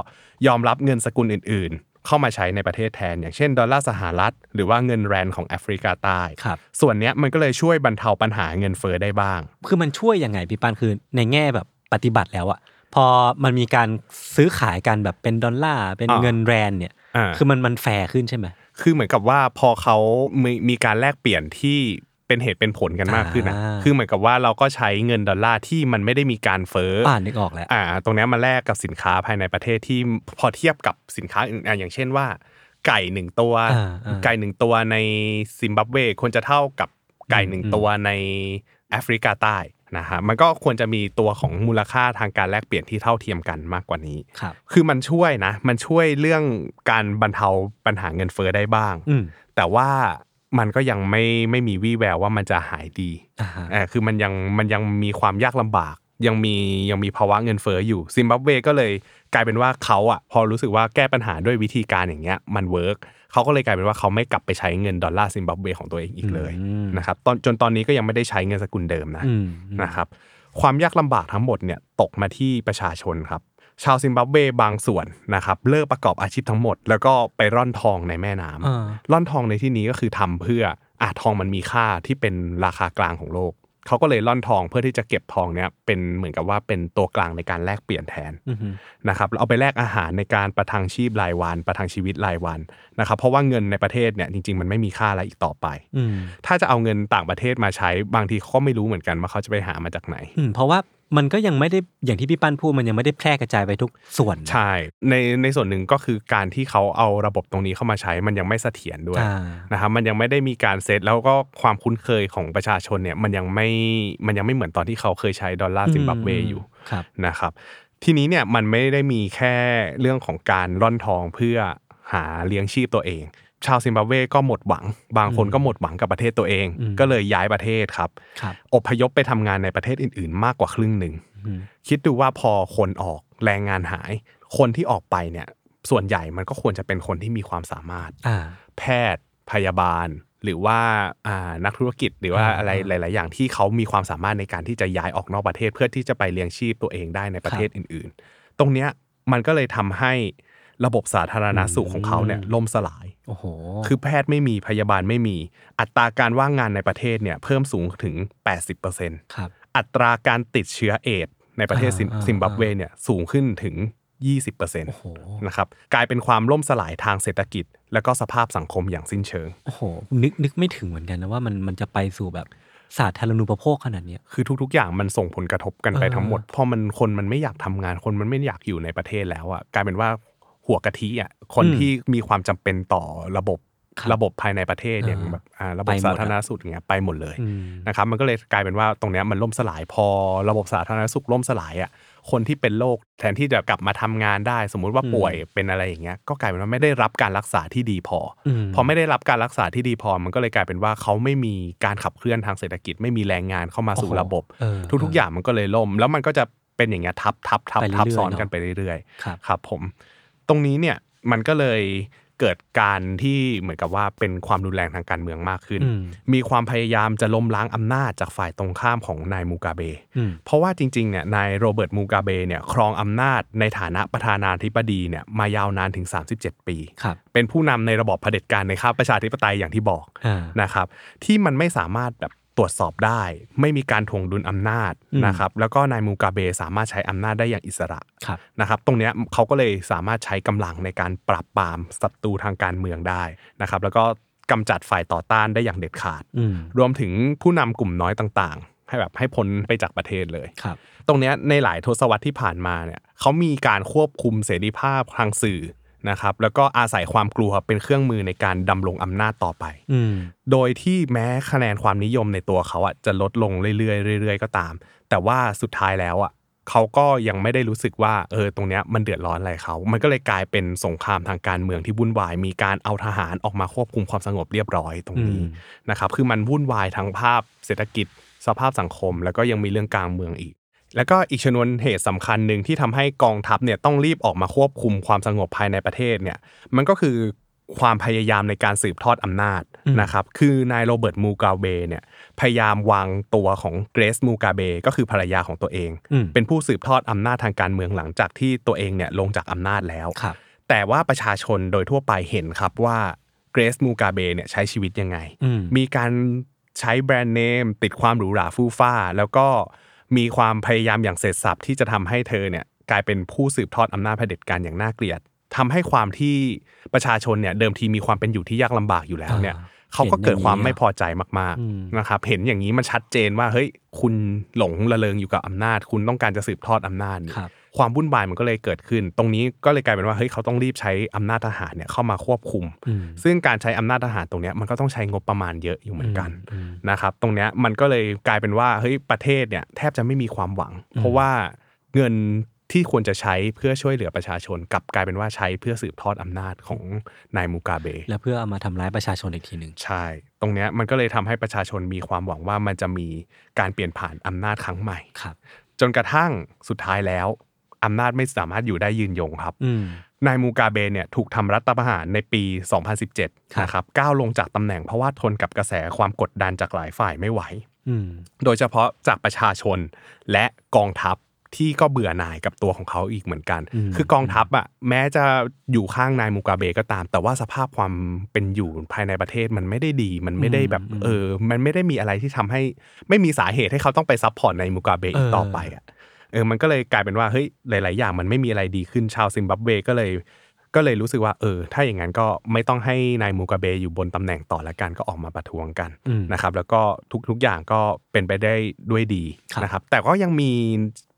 ยอมรับเงินสกุลอื่น ๆ เข้ามาใช้ในประเทศแทน อย่างเช่น ดอลลาร์สหรัฐ หรือว่าเงินแรนของแอฟริกาใต้ครับส่วนเนี้ยมันก็เลยช่วยบรรเทาปัญหาเงินเฟ้อได้บ้าง คือมันช่วยยังไงพี่ปั้นคือในแง่แบบปฏิบัติแล้วอะพอมันมีการซื้อขายกันแบบเป็นดอลลาร์เป็นอ่าเงินแรนเนี่ยอ่าคือมันมันแฟร์ขึ้นใช่ไหมคือเหมือนกับว่าพอเขามีมีการแลกเปลี่ยนที่ เป็นเหตุเป็นผลกันมากขึ้นนะอ่าคือเหมือนกับว่าเราก็ใช้เงินดอลลาร์ที่มันไม่ได้มีการเฟ้อออ่านนึกออกแล้วอ่า ตรงเนี้ยมาแลกกับสินค้าภายในประเทศที่พอเทียบกับสินค้าอื่นอะอย่างเช่นว่า ไก่หนึ่งตัวอ่าอ่าไก่หนึ่งตัวในซิมบับเวควรจะเท่ากับไก่หนึ่งอืมตัวในแอฟริกาใต้นะฮะมันก็ควรจะมีตัวของมูลค่าทางการแลกเปลี่ยนที่เท่าเทียมกันมากกว่านี้ครับคือมันช่วยนะ มันช่วยเรื่องการบรรเทาปัญหาเงินเฟ้อได้บ้างอืมแต่ว่า มันก็ยังไม่ไม่มีวี่แววว่ามันจะหายดีอ่าฮะเออคือมันยังมันยังมีความยากลำบาก ยังมียังมีภาวะเงินเฟ้ออยู่ซิมบับเวก็เลยกลายเป็นว่าเขาอะพอรู้สึกว่าแก้ปัญหาด้วยวิธีการอย่างเงี้ยมัน work เขาก็เลยกลายเป็นว่าเขาไม่กลับไปใช้เงินดอลลาร์ซิมบับเวของตัวเองอีกเลยอืมนะครับตอนจนตอนนี้ก็ยังไม่ได้ใช้เงินสกุลเดิมนะอืมนะครับความยากลำบากทั้งหมดเนี่ยตกมาที่ประชาชนครับ ชาวซิมบับเวบางส่วนนะครับเลิกประกอบอาชีพทั้งหมด แล้วก็ไปร่อนทองในแม่น้ำอ่าร่อนทองในที่นี้ก็คือทำเพื่ออะทองมันมีค่าที่เป็นราคากลางของโลกเขาก็เลยล่อนทองเพื่อที่จะเก็บทองเนี้ยเป็นเหมือนกับว่าเป็นตัวกลางในการแลกเปลี่ยนแทนอือฮึนะครับแล้วเอาไปแลกอาหารในการประทังชีพรายวัน ประทังชีวิตรายวันนะครับ เพราะว่าเงินในประเทศเนี่ยจริง ๆ มันไม่มีค่าอะไรอีกต่อไปอืมถ้าจะเอาเงินต่างประเทศมาใช้บางทีเขาก็ไม่รู้เหมือนกันว่าเขาจะไปหามาจากไหนอืมเพราะว่า มันก็ยังไม่ได้อย่างที่พี่ปั้นพูดมันยังไม่ได้แพร่กระจายไปทุกส่วนใช่ในในส่วนหนึ่งก็คือการที่เขาเอาระบบตรงนี้เข้ามาใช้มันยังไม่เสถียรด้วยอ่านะครับมันยังไม่ได้มีการเซตแล้วก็ความคุ้นเคยของประชาชนเนี่ยมันยังไม่มันยังไม่เหมือนตอนที่เขาเคยใช้ดอลลาร์ซิมบับเวอยู่ครับนะครับทีนี้เนี่ยมันไม่ได้มีแค่เรื่องของการร่อนทองเพื่อหาเลี้ยงชีพตัวเอง ชาวซิมบับเวก็หมดหวัง บางคนก็หมดหวังกับประเทศตัวเองอืมก็เลยย้ายประเทศครับครับอพยพไปทำงานในประเทศอื่น ๆ มากกว่าครึ่งหนึ่งอืมคิดดูว่าพอคนออกแรงงานหาย คนที่ออกไปเนี่ย ส่วนใหญ่มันก็ควรจะเป็นคนที่มีความสามารถอ่าแพทย์พยาบาลหรือว่าอ่านักธุรกิจหรือว่าอ่าอะไรหลาย ๆ อย่างที่เขามีความสามารถในการที่จะย้ายออกนอกประเทศ เพื่อที่จะไปเลี้ยงชีพตัวเองได้ในประเทศอื่น ๆ ตรงเนี้ยมันก็เลยทำให้ ระบบสาธารณสุขของเขาเนี่ยล่มสลาย โอ้โห คือแพทย์ไม่มีพยาบาลไม่มี อัตราการว่างงานในประเทศเนี่ยเพิ่มสูงถึง 80%ครับ อัตราการติดเชื้อเอดส์ในประเทศซิมอ่าอ่าซิมบับเวเนี่ยสูงขึ้นถึง 20%โอ้โหนะครับ กลายเป็นความล่มสลายทางเศรษฐกิจ และก็สภาพสังคมอย่างสิ้นเชิง โอ้โห นึกนึกไม่ถึงเหมือนกันนะว่ามันมันจะไปสู่แบบสาธารณูปโภคขนาดเนี้ยคือทุกๆ อย่างมันส่งผลกระทบกันไปเออทั้งหมดพอมันคนมันไม่อยากทำงานคนมันไม่อยากอยู่ในประเทศแล้วอะกลายเป็นว่า หัวกะทิอะคนอืมที่มีความจำเป็นต่อระบบครับระบบภายในประเทศอย่างเออแบบอ่าระบไปบหมดสาธารณสุขอย่างเงี้ยไปหมดเลยอืมนะครับมันก็เลยกลายเป็นว่าตรงเนี้ยมันล่มสลายพอระบบสาธารณสุขล่มสลายอะคนที่เป็นโรคแทนที่จะกลับมาทำงานได้ สมมุติว่าอืมป่วยเป็นอะไรอย่างเงี้ยก็กลายเป็นว่าไม่ได้รับการรักษาที่ดีพออมพอไม่ได้รับการรักษาที่ดีพอ มันก็เลยกลายเป็นว่าเขาไม่มีการขับเคลื่อนทางเศรษฐกิจ ไม่มีแรงงานเข้ามาสู่โอ้โหระบบเออทุกๆอย่างมันก็เลยล่ม แล้วมันก็จะเป็นอย่างเงี้ยทับทับทับไปเรื่อยๆทับซ้อนเนอะกันไปเรื่อยครับๆครับผมต รงนี้เนี่ยมันก็เลยเกิดการที่เหมือนกับว่าเป็นความรุนแรงทางการเมืองมากขึ้นอืมมีความพยายามจะล้มล้างอำนาจจากฝ่ายตรงข้ามของนายมูกาเบอืมเพราะว่าจริงๆเนี่ยนายโรเบิร์ตมูกาเบเนี่ยครองอำนาจในฐานะประธานาธิบดีเนี่ยมายาวนานถึง 37 ปีครับเป็นผู้นำในระบอบเผด็จการในข้าบประชาธิปไตยอย่างที่บอกอ่านะครับที่มันไม่สามารถแบบ ตรวจสอบได้ ไม่มีการถ่วงดุลอำนาจอืมนะครับแล้วก็นายมูกาเบสามารถใช้อำนาจได้อย่างอิสระครับนะครับตรงเนี้ยเขาก็เลยสามารถใช้กำลังในการปราบปรามศัตรูทางการเมืองได้นะครับแล้วก็กำจัดฝ่ายต่อต้านได้อย่างเด็ดขาดอืมรวมถึงผู้นำกลุ่มน้อยต่างๆ ให้แบบให้พ้นไปจากประเทศเลยครับ ตรงเนี้ยในหลายทศวรรษที่ผ่านมาเนี่ยเขามีการควบคุมเสรีภาพทางสื่อ นะครับแล้วก็อาศัยความกลัวเป็นเครื่องมือในการดำรงอำนาจต่อไปอืมโดยที่แม้คะแนนความนิยมในตัวเขาอะจะลดลงเรื่อยๆเรื่อยๆก็ตาม แต่ว่าสุดท้ายแล้วอะเขาก็ยังไม่ได้รู้สึกว่าเออตรงเนี้ยมันเดือดร้อนอะไรเขา มันก็เลยกลายเป็นสงครามทางการเมืองที่วุ่นวาย มีการเอาทหารออกมาควบคุมความสงบเรียบร้อยตรงนี้อืมนะครับ คือมันวุ่นวายทั้งภาพเศรษฐกิจสภาพสังคม แล้วก็ยังมีเรื่องกลางเมืองอีก แล้วก็อีกชนวนเหตุสำคัญหนึ่งที่ทำให้กองทัพเนี่ยต้องรีบออกมาควบคุมความสงบภายในประเทศเนี่ยมันก็คือความพยายามในการสืบทอดอำนาจอืมนะครับคือนายโรเบิร์ตมูกาเบเนี่ยพยายามวางตัวของเกรซมูกาเบก็คือภรรยาของตัวเองอืมเป็นผู้สืบทอดอำนาจทางการเมืองหลังจากที่ตัวเองเนี่ยลงจากอำนาจแล้วครับแต่ว่าประชาชนโดยทั่วไปเห็นครับว่าเกรซมูกาเบเนี่ยใช้ชีวิตยังไงอืมมีการใช้แบรนด์เนมติดความหรูหราฟู่ฟ้า แล้วก็ มีความพยายามอย่างเสร็จสับที่จะทำให้เธอเนี่ยกลายเป็นผู้สืบทอดอำนาจเผด็จการอย่างน่าเกลียดทำให้ความที่ประชาชนเนี่ยเดิมทีมีความเป็นอยู่ที่ยากลำบากอยู่แล้วเนี่ยอ่าเขาก็เกิดความเห็นอย่างนี้ไม่พอใจมากอืมๆนะครับเห็นอย่างนี้มันชัดเจนว่าเฮ้ยคุณหลงระเริงอยู่กับอำนาจ คุณต้องการจะสืบทอดอำนาจนี่ ครับความวุ่นวายมันก็เลยเกิดขึ้น ตรงนี้ก็เลยกลายเป็นว่าเฮ้ยเขาต้องรีบใช้อำนาจทหารเนี่ยเข้ามาควบคุมอืมซึ่งการใช้อำนาจทหารตรงเนี้ยมันก็ต้องใช้งบประมาณเยอะอยู่เหมือนกันอืมนะครับตรงเนี้ยมันก็เลยกลายเป็นว่าเฮ้ยประเทศเนี่ยแทบจะไม่มีความหวัง เพราะว่าเงินที่ควรจะใช้เพื่อช่วยเหลือประชาชนกลับกลายเป็นว่าใช้เพื่อสืบทอดอำนาจของนายมูกาเบแล้วเพื่อเอามาทำร้ายประชาชนอีกทีหนึ่งใช่ ตรงเนี้ยมันก็เลยทำให้ประชาชนมีความหวังว่ามันจะมีการเปลี่ยนผ่านอำนาจครั้งใหม่ครับ จนกระทั่งสุดท้ายแล้ว อำนาจไม่สามารถอยู่ได้ยืนยงครับอืมนายมูกาเบเนี่ยถูกทำรัฐประหารในปี 2017ครับนะครับก้าวลงจากตำแหน่งเพราะว่าทนกับกระแสความกดดันจากหลายฝ่ายไม่ไหวอืมโดยเฉพาะจากประชาชนและกองทัพที่ก็เบื่อหน่ายกับตัวของเขาอีกเหมือนกันอืมคือกองทัพอะแม้จะอยู่ข้างนายมูกาเบก็ตาม แต่ว่าสภาพความเป็นอยู่ภายในประเทศมันไม่ได้ดี มันไม่ได้แบบอืมเออ มันไม่ได้มีอะไรที่ทำให้ ไม่มีสาเหตุให้เขาต้องไป support นายมูกาเบอีกเออต่อไปอะ เออมันก็เลยกลายเป็นว่าเฮ้ยหลาย ๆ อย่างมันไม่มีอะไรดีขึ้นชาวซิมบับเวก็เลย ก็เลยรู้สึกว่าเออ ถ้าอย่างนั้นก็ไม่ต้องให้นายมูกาเบอยู่บนตำแหน่งต่อละกันก็ออกมาประท้วงกันอืมนะครับแล้วก็ทุก ๆ อย่างก็เป็นไปได้ด้วยดีครับนะครับแต่ก็ยังมี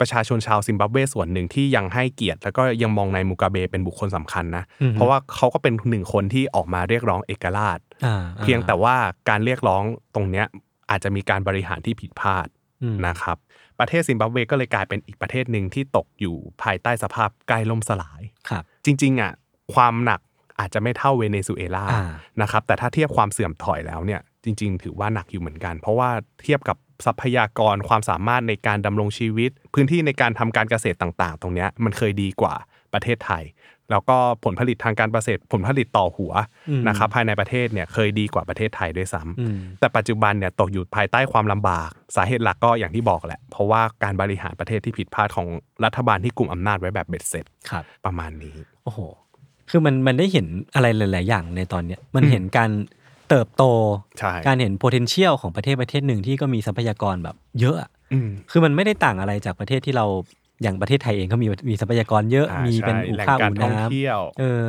ประชาชนชาวซิมบับเวส่วนหนึ่งที่ยังให้เกียรติ แล้วก็ยังมองนายมูกาเบเป็นบุคคลสำคัญนะอืมเพราะว่าเขาก็เป็นหนึ่งคนที่ออกมาเรียกร้องเอกราชอ่าเพียงแต่ว่าการเรียกร้องตรงเนี้ยอาจจะมีการบริหารที่ผิดพลาดอืมนะครับ ประเทศซิมบับเวก็เลยกลายเป็นอีกประเทศหนึ่งที่ตกอยู่ภายใต้สภาพใกล้ล่มสลายครับ จริงๆอะความหนักอาจจะไม่เท่าเวเนซุเอลาอ่านะครับแต่ถ้าเทียบความเสื่อมถอยแล้วเนี่ยจริง ๆ ถือว่าหนักอยู่เหมือนกัน เพราะว่าเทียบกับทรัพยากรความสามารถในการดำรงชีวิต พื้นที่ในการทำการเกษตรต่าง ๆ ตรงเนี้ยมันเคยดีกว่าประเทศไทย แล้วก็ผลผลิตทางการเกษตรผลผลิตต่อหัวอืมนะครับภายในประเทศเนี่ยเคยดีกว่าประเทศไทยด้วยซ้ำอืมแต่ปัจจุบันเนี่ยตกอยู่ภายใต้ความลำบาก สาเหตุหลักก็อย่างที่บอกแหละ เพราะว่าการบริหารประเทศที่ผิดพลาดของรัฐบาลที่กลุ่มอำนาจไว้แบบเบ็ดเสร็จครับประมาณนี้โอ้โหคือมันมันได้เห็นอะไรหลาย ๆ อย่างในตอนเนี้ยมันเห็นการเติบโตใช่การเห็น potential ของประเทศประเทศหนึ่งที่ก็มีทรัพยากรแบบเยอะอะอืมคือมันไม่ได้ต่างอะไรจากประเทศที่เรา อย่างประเทศไทยเองก็มีมีทรัพยากรเยอะอ่ามีเป็นใช่อู่แหล่งข้าวการอู่ท่องน้เที่ยวำเออ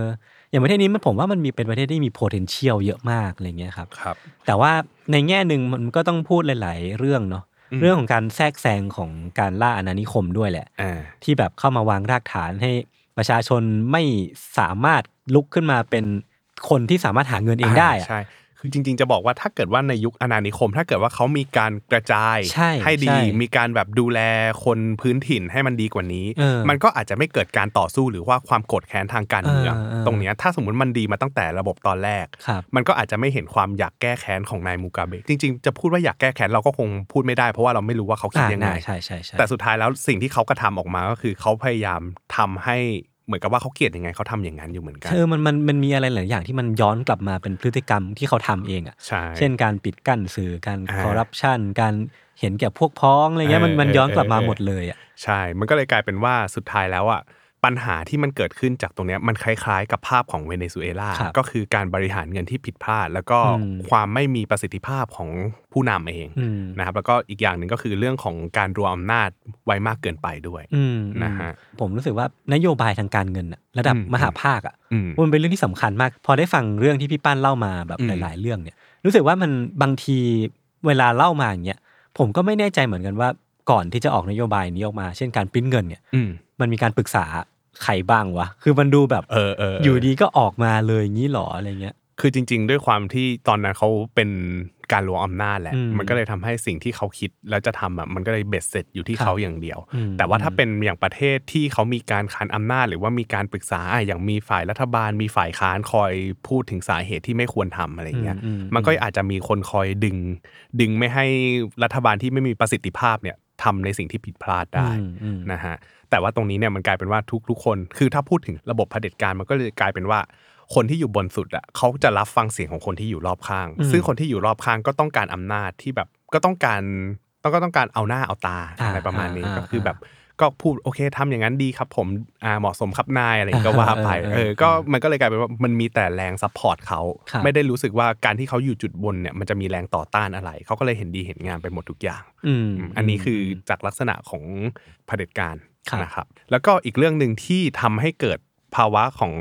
อย่างประเทศนี้มันผมว่ามันมีเป็นประเทศที่มี potential เยอะมากอะไรเงี้ยครับครับ แต่ว่าในแง่หนึ่งมันก็ต้องพูดหลาย ๆ เรื่องเนาะอืมเรื่องของการแทรกแซงของการล่าอาณานิคมด้วยแหละอ่าที่แบบเข้ามาวางรากฐานให้ประชาชนไม่สามารถลุกขึ้นมาเป็นคนที่สามารถหาเงินเองได้อะใช่ คือจริง ๆ จะบอกว่าถ้าเกิดว่าในยุคอาณานิคม ถ้าเกิดว่าเขามีการกระจายใช่ดีใช่มีการแบบดูแลคนพื้นถิ่นให้มันดีกว่านี้เออมันก็อาจจะไม่เกิดการต่อสู้หรือว่าความโกรธแค้นทางการเมืองเออเออตรงเนี้ยถ้าสมมติมันดีมาตั้งแต่ระบบตอนแรกครับมันก็อาจจะไม่เห็นความอยากแก้แค้นของนายมูกาเบะจริง ๆ จะพูดว่าอยากแก้แค้นเราก็คงพูดไม่ได้เพราะว่าเราไม่รู้ว่าเขาคิดอ่ายังไงน่าใช่ใช่ใช่แต่สุดท้ายแล้วสิ่งที่เขากระทำออกมาก็คือเขาพยายามทำให้ เหมือนกับว่าเขาเกลียดยังไงเขาทำอย่างนั้นอยู่เหมือนกันเออมันมันมันมีอะไรหลายอย่างที่มันย้อนกลับมาเป็นพฤติกรรมที่เขาทำเองอะใช่เช่นการปิดกั้นสื่อการอ่าคอร์รัปชันการเห็นแก่พวกพ้องอะไรเงี้ยมันเออมันย้อนกลับมาเออหมดเลยอะใช่ มันก็เลยกลายเป็นว่าสุดท้ายแล้วอะ ปัญหาที่มันเกิดขึ้นจากตรงเนี้ยมันคล้ายๆ กับภาพของเวเนซุเอลาครับก็คือการบริหารเงินที่ผิดพลาด แล้วก็อืมความไม่มีประสิทธิภาพของผู้นำเองอืมนะครับแล้วก็อีกอย่างหนึ่งก็คือเรื่องของการรวมอำนาจไว้มากเกินไปด้วยอืมนะฮะผมรู้สึกว่านโยบายทางการเงินอะระดับอืมมหาภาคอะอืมมันเป็นเรื่องที่สำคัญมาก พอได้ฟังเรื่องที่พี่ปั้นเล่ามาแบบอืมหลาย ๆ เรื่องเนี่ยรู้สึกว่ามันบางทีเวลาเล่ามาอย่างเงี้ยผมก็ไม่แน่ใจเหมือนกันว่าก่อนที่จะออกนโยบายนี้ออกมา เช่นการปริ้นเงินเนี่ยอืมมันมีการปรึกษา ใครบ้างวะ คือมันดูแบบเออเออเอออยู่ดีก็ออกมาเลยงี้หรออะไรเงี้ย คือจริง ๆ ด้วยความที่ตอนนั้นเขาเป็นการรวมอำนาจแหละอืมมันก็เลยทำให้สิ่งที่เขาคิดแล้วจะทำอะมันก็เลยเบ็ดเสร็จอยู่ที่ครับเขาอย่างเดียวอืมแต่ว่าถ้าเป็นอย่างประเทศที่เขามีการคานอำนาจ หรือว่ามีการปรึกษาอะอย่างมีฝ่ายรัฐบาล มีฝ่ายค้านคอยพูดถึงสาเหตุที่ไม่ควรทำอะไรเงี้ยอืมอืมมันก็อาจจะมีคนคอยดึง ดึงไม่ให้รัฐบาลที่ไม่มีประสิทธิภาพเนี่ยทำในสิ่งที่ผิดพลาดได้อืมอืมนะฮะ แต่ว่าตรงนี้เนี่ยมันกลายเป็นว่าทุกๆคน คือถ้าพูดถึงระบบเผด็จการมันก็เลยกลายเป็นว่าคนที่อยู่บนสุดอะเขาจะรับฟังเสียงของคนที่อยู่รอบข้างอืมซึ่งคนที่อยู่รอบข้างก็ต้องการอำนาจที่แบบก็ต้องการต้องก็ต้องการเอาหน้าเอาตาอ่าอะไรประมาณนี้อ่าก็คือแบบก็พูดโอเคทำอย่างนั้นดีครับผมอ่าเหมาะสมครับนายอะไรอย่างเงี้ยก็ว่าไปเออเออเออก็มันก็เลยกลายเป็นว่ามันมีแต่แรง support เขาครับไม่ได้รู้สึกว่าการที่เขาอยู่จุดบนเนี่ยมันจะมีแรงต่อต้านอะไร เขาก็เลยเห็นดีเห็นงามไปหมดทุกอย่าง อืมอันนี้คือจากลักษณะของเผด็จการครับ นะครับแล้วก็อีกเรื่องหนึ่งที่ทำให้เกิดภาวะของ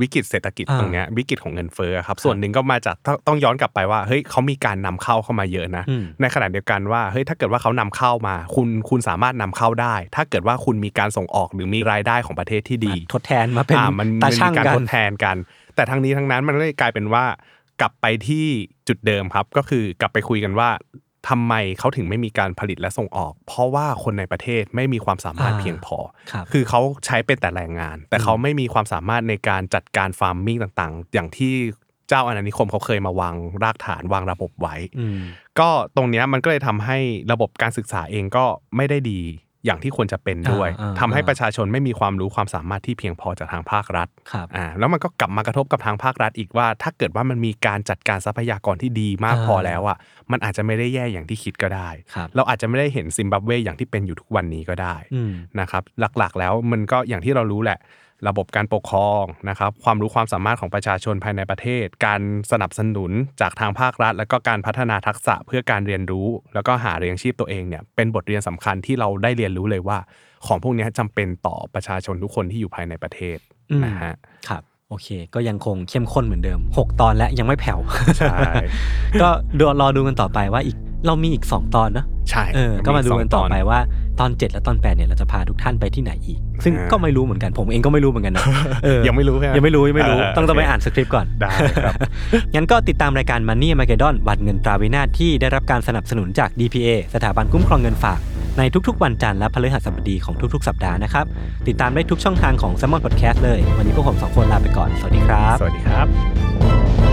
วิกฤตเศรษฐกิจอ่าตรงเนี้ยวิกฤตของเงินเฟ้อครับส่วนหนึ่งก็มาจากต้องต้องย้อนกลับไปว่าเฮ้ยเขามีการนำเข้าเข้ามาเยอะนะอืมในขณะเดียวกันว่าเฮ้ยถ้าเกิดว่าเขานำเข้ามา คุณคุณสามารถนำเข้าได้ ถ้าเกิดว่าคุณมีการส่งออกหรือมีรายได้ของประเทศที่ดี ทดแทนมาเป็นอ่ามันตามันช่างมีการกันทดแทนกัน แต่ทั้งนี้ทั้งนั้นมันก็เลยกลายเป็นว่ากลับไปที่จุดเดิมครับ ก็คือกลับไปคุยกันว่า ทำไมเขาถึงไม่มีการผลิตและส่งออก เพราะว่าคนในประเทศไม่มีความสามารถอ่าเพียงพอครับคือเขาใช้เป็นแต่แรงงาน แต่เขาไม่มีความสามารถในการจัดการ farming ต่างๆ อย่างที่เจ้าอาณานิคมเขาเคยมาวางรากฐานวางระบบไว้อืมก็ตรงเนี้ยมันก็เลยทำให้ระบบการศึกษาเองก็ไม่ได้ดี อย่างที่ควรจะเป็นด้วยอ่าอ่าทำให้อ่าประชาชนไม่มีความรู้ความสามารถที่เพียงพอจากทางภาครัฐครับอ่าแล้วมันก็กลับมากระทบกับทางภาครัฐอีกว่า ถ้าเกิดว่ามันมีการจัดการทรัพยากรที่ดีมากอ่าพอแล้วอะมันอาจจะไม่ได้แย่อย่างที่คิดก็ได้ครับเราอาจจะไม่ได้เห็นซิมบับเวอย่างที่เป็นอยู่ทุกวันนี้ก็ได้อืมนะครับหลักๆแล้วมันก็อย่างที่เรารู้แหละ ระบบการปกครองนะครับความรู้ความสามารถของประชาชนภายในประเทศ การสนับสนุนจากทางภาครัฐ แล้วก็การพัฒนาทักษะเพื่อการเรียนรู้ แล้วก็หาเลี้ยงชีพตัวเองเนี่ยเป็นบทเรียนสำคัญที่เราได้เรียนรู้เลยว่า ของพวกเนี้ยจำเป็นต่อประชาชนทุกคนที่อยู่ภายในประเทศอืมนะฮะครับโอเค ก็ยังคงเข้มข้นเหมือนเดิม 6 ตอนและยังไม่แผ่ว ใช่ ก็เดี๋ยวรอดูกันต่อไปว่าอีก เรามีอีก 2 ตอนเนอะใช่เออก็มาดูกันต่อไปสงว่าตอน 7 และตอน8เนี่ยเราจะพาทุกท่านไปที่ไหนอีก ซึ่งอ่าก็ไม่รู้เหมือนกันผมเองก็ไม่รู้เหมือนกันนะเออยังไม่รู้ใช่ไหมยังไม่รู้ยังไม่รู้เออต้องต้องไปโอเคอ่านสคริปต์ก่อนได้ครับงั้นก็ติดตามรายการ Money m a g e d o n วันเงินตราวินาศที่ได้รับการสนับสนุนจาก DPA สถาบันคุ้มครองเงินฝากในทุกๆ วันจันทร์และพฤหัสบดีของทุกๆ สัปดาห์นะครับ ติดตามได้ทุกช่องทางของ s ซ m o n Podcast เลย วันนี้พวกผมสองคนลาไปก่อน สวัสดีครับ สวัสดีครับ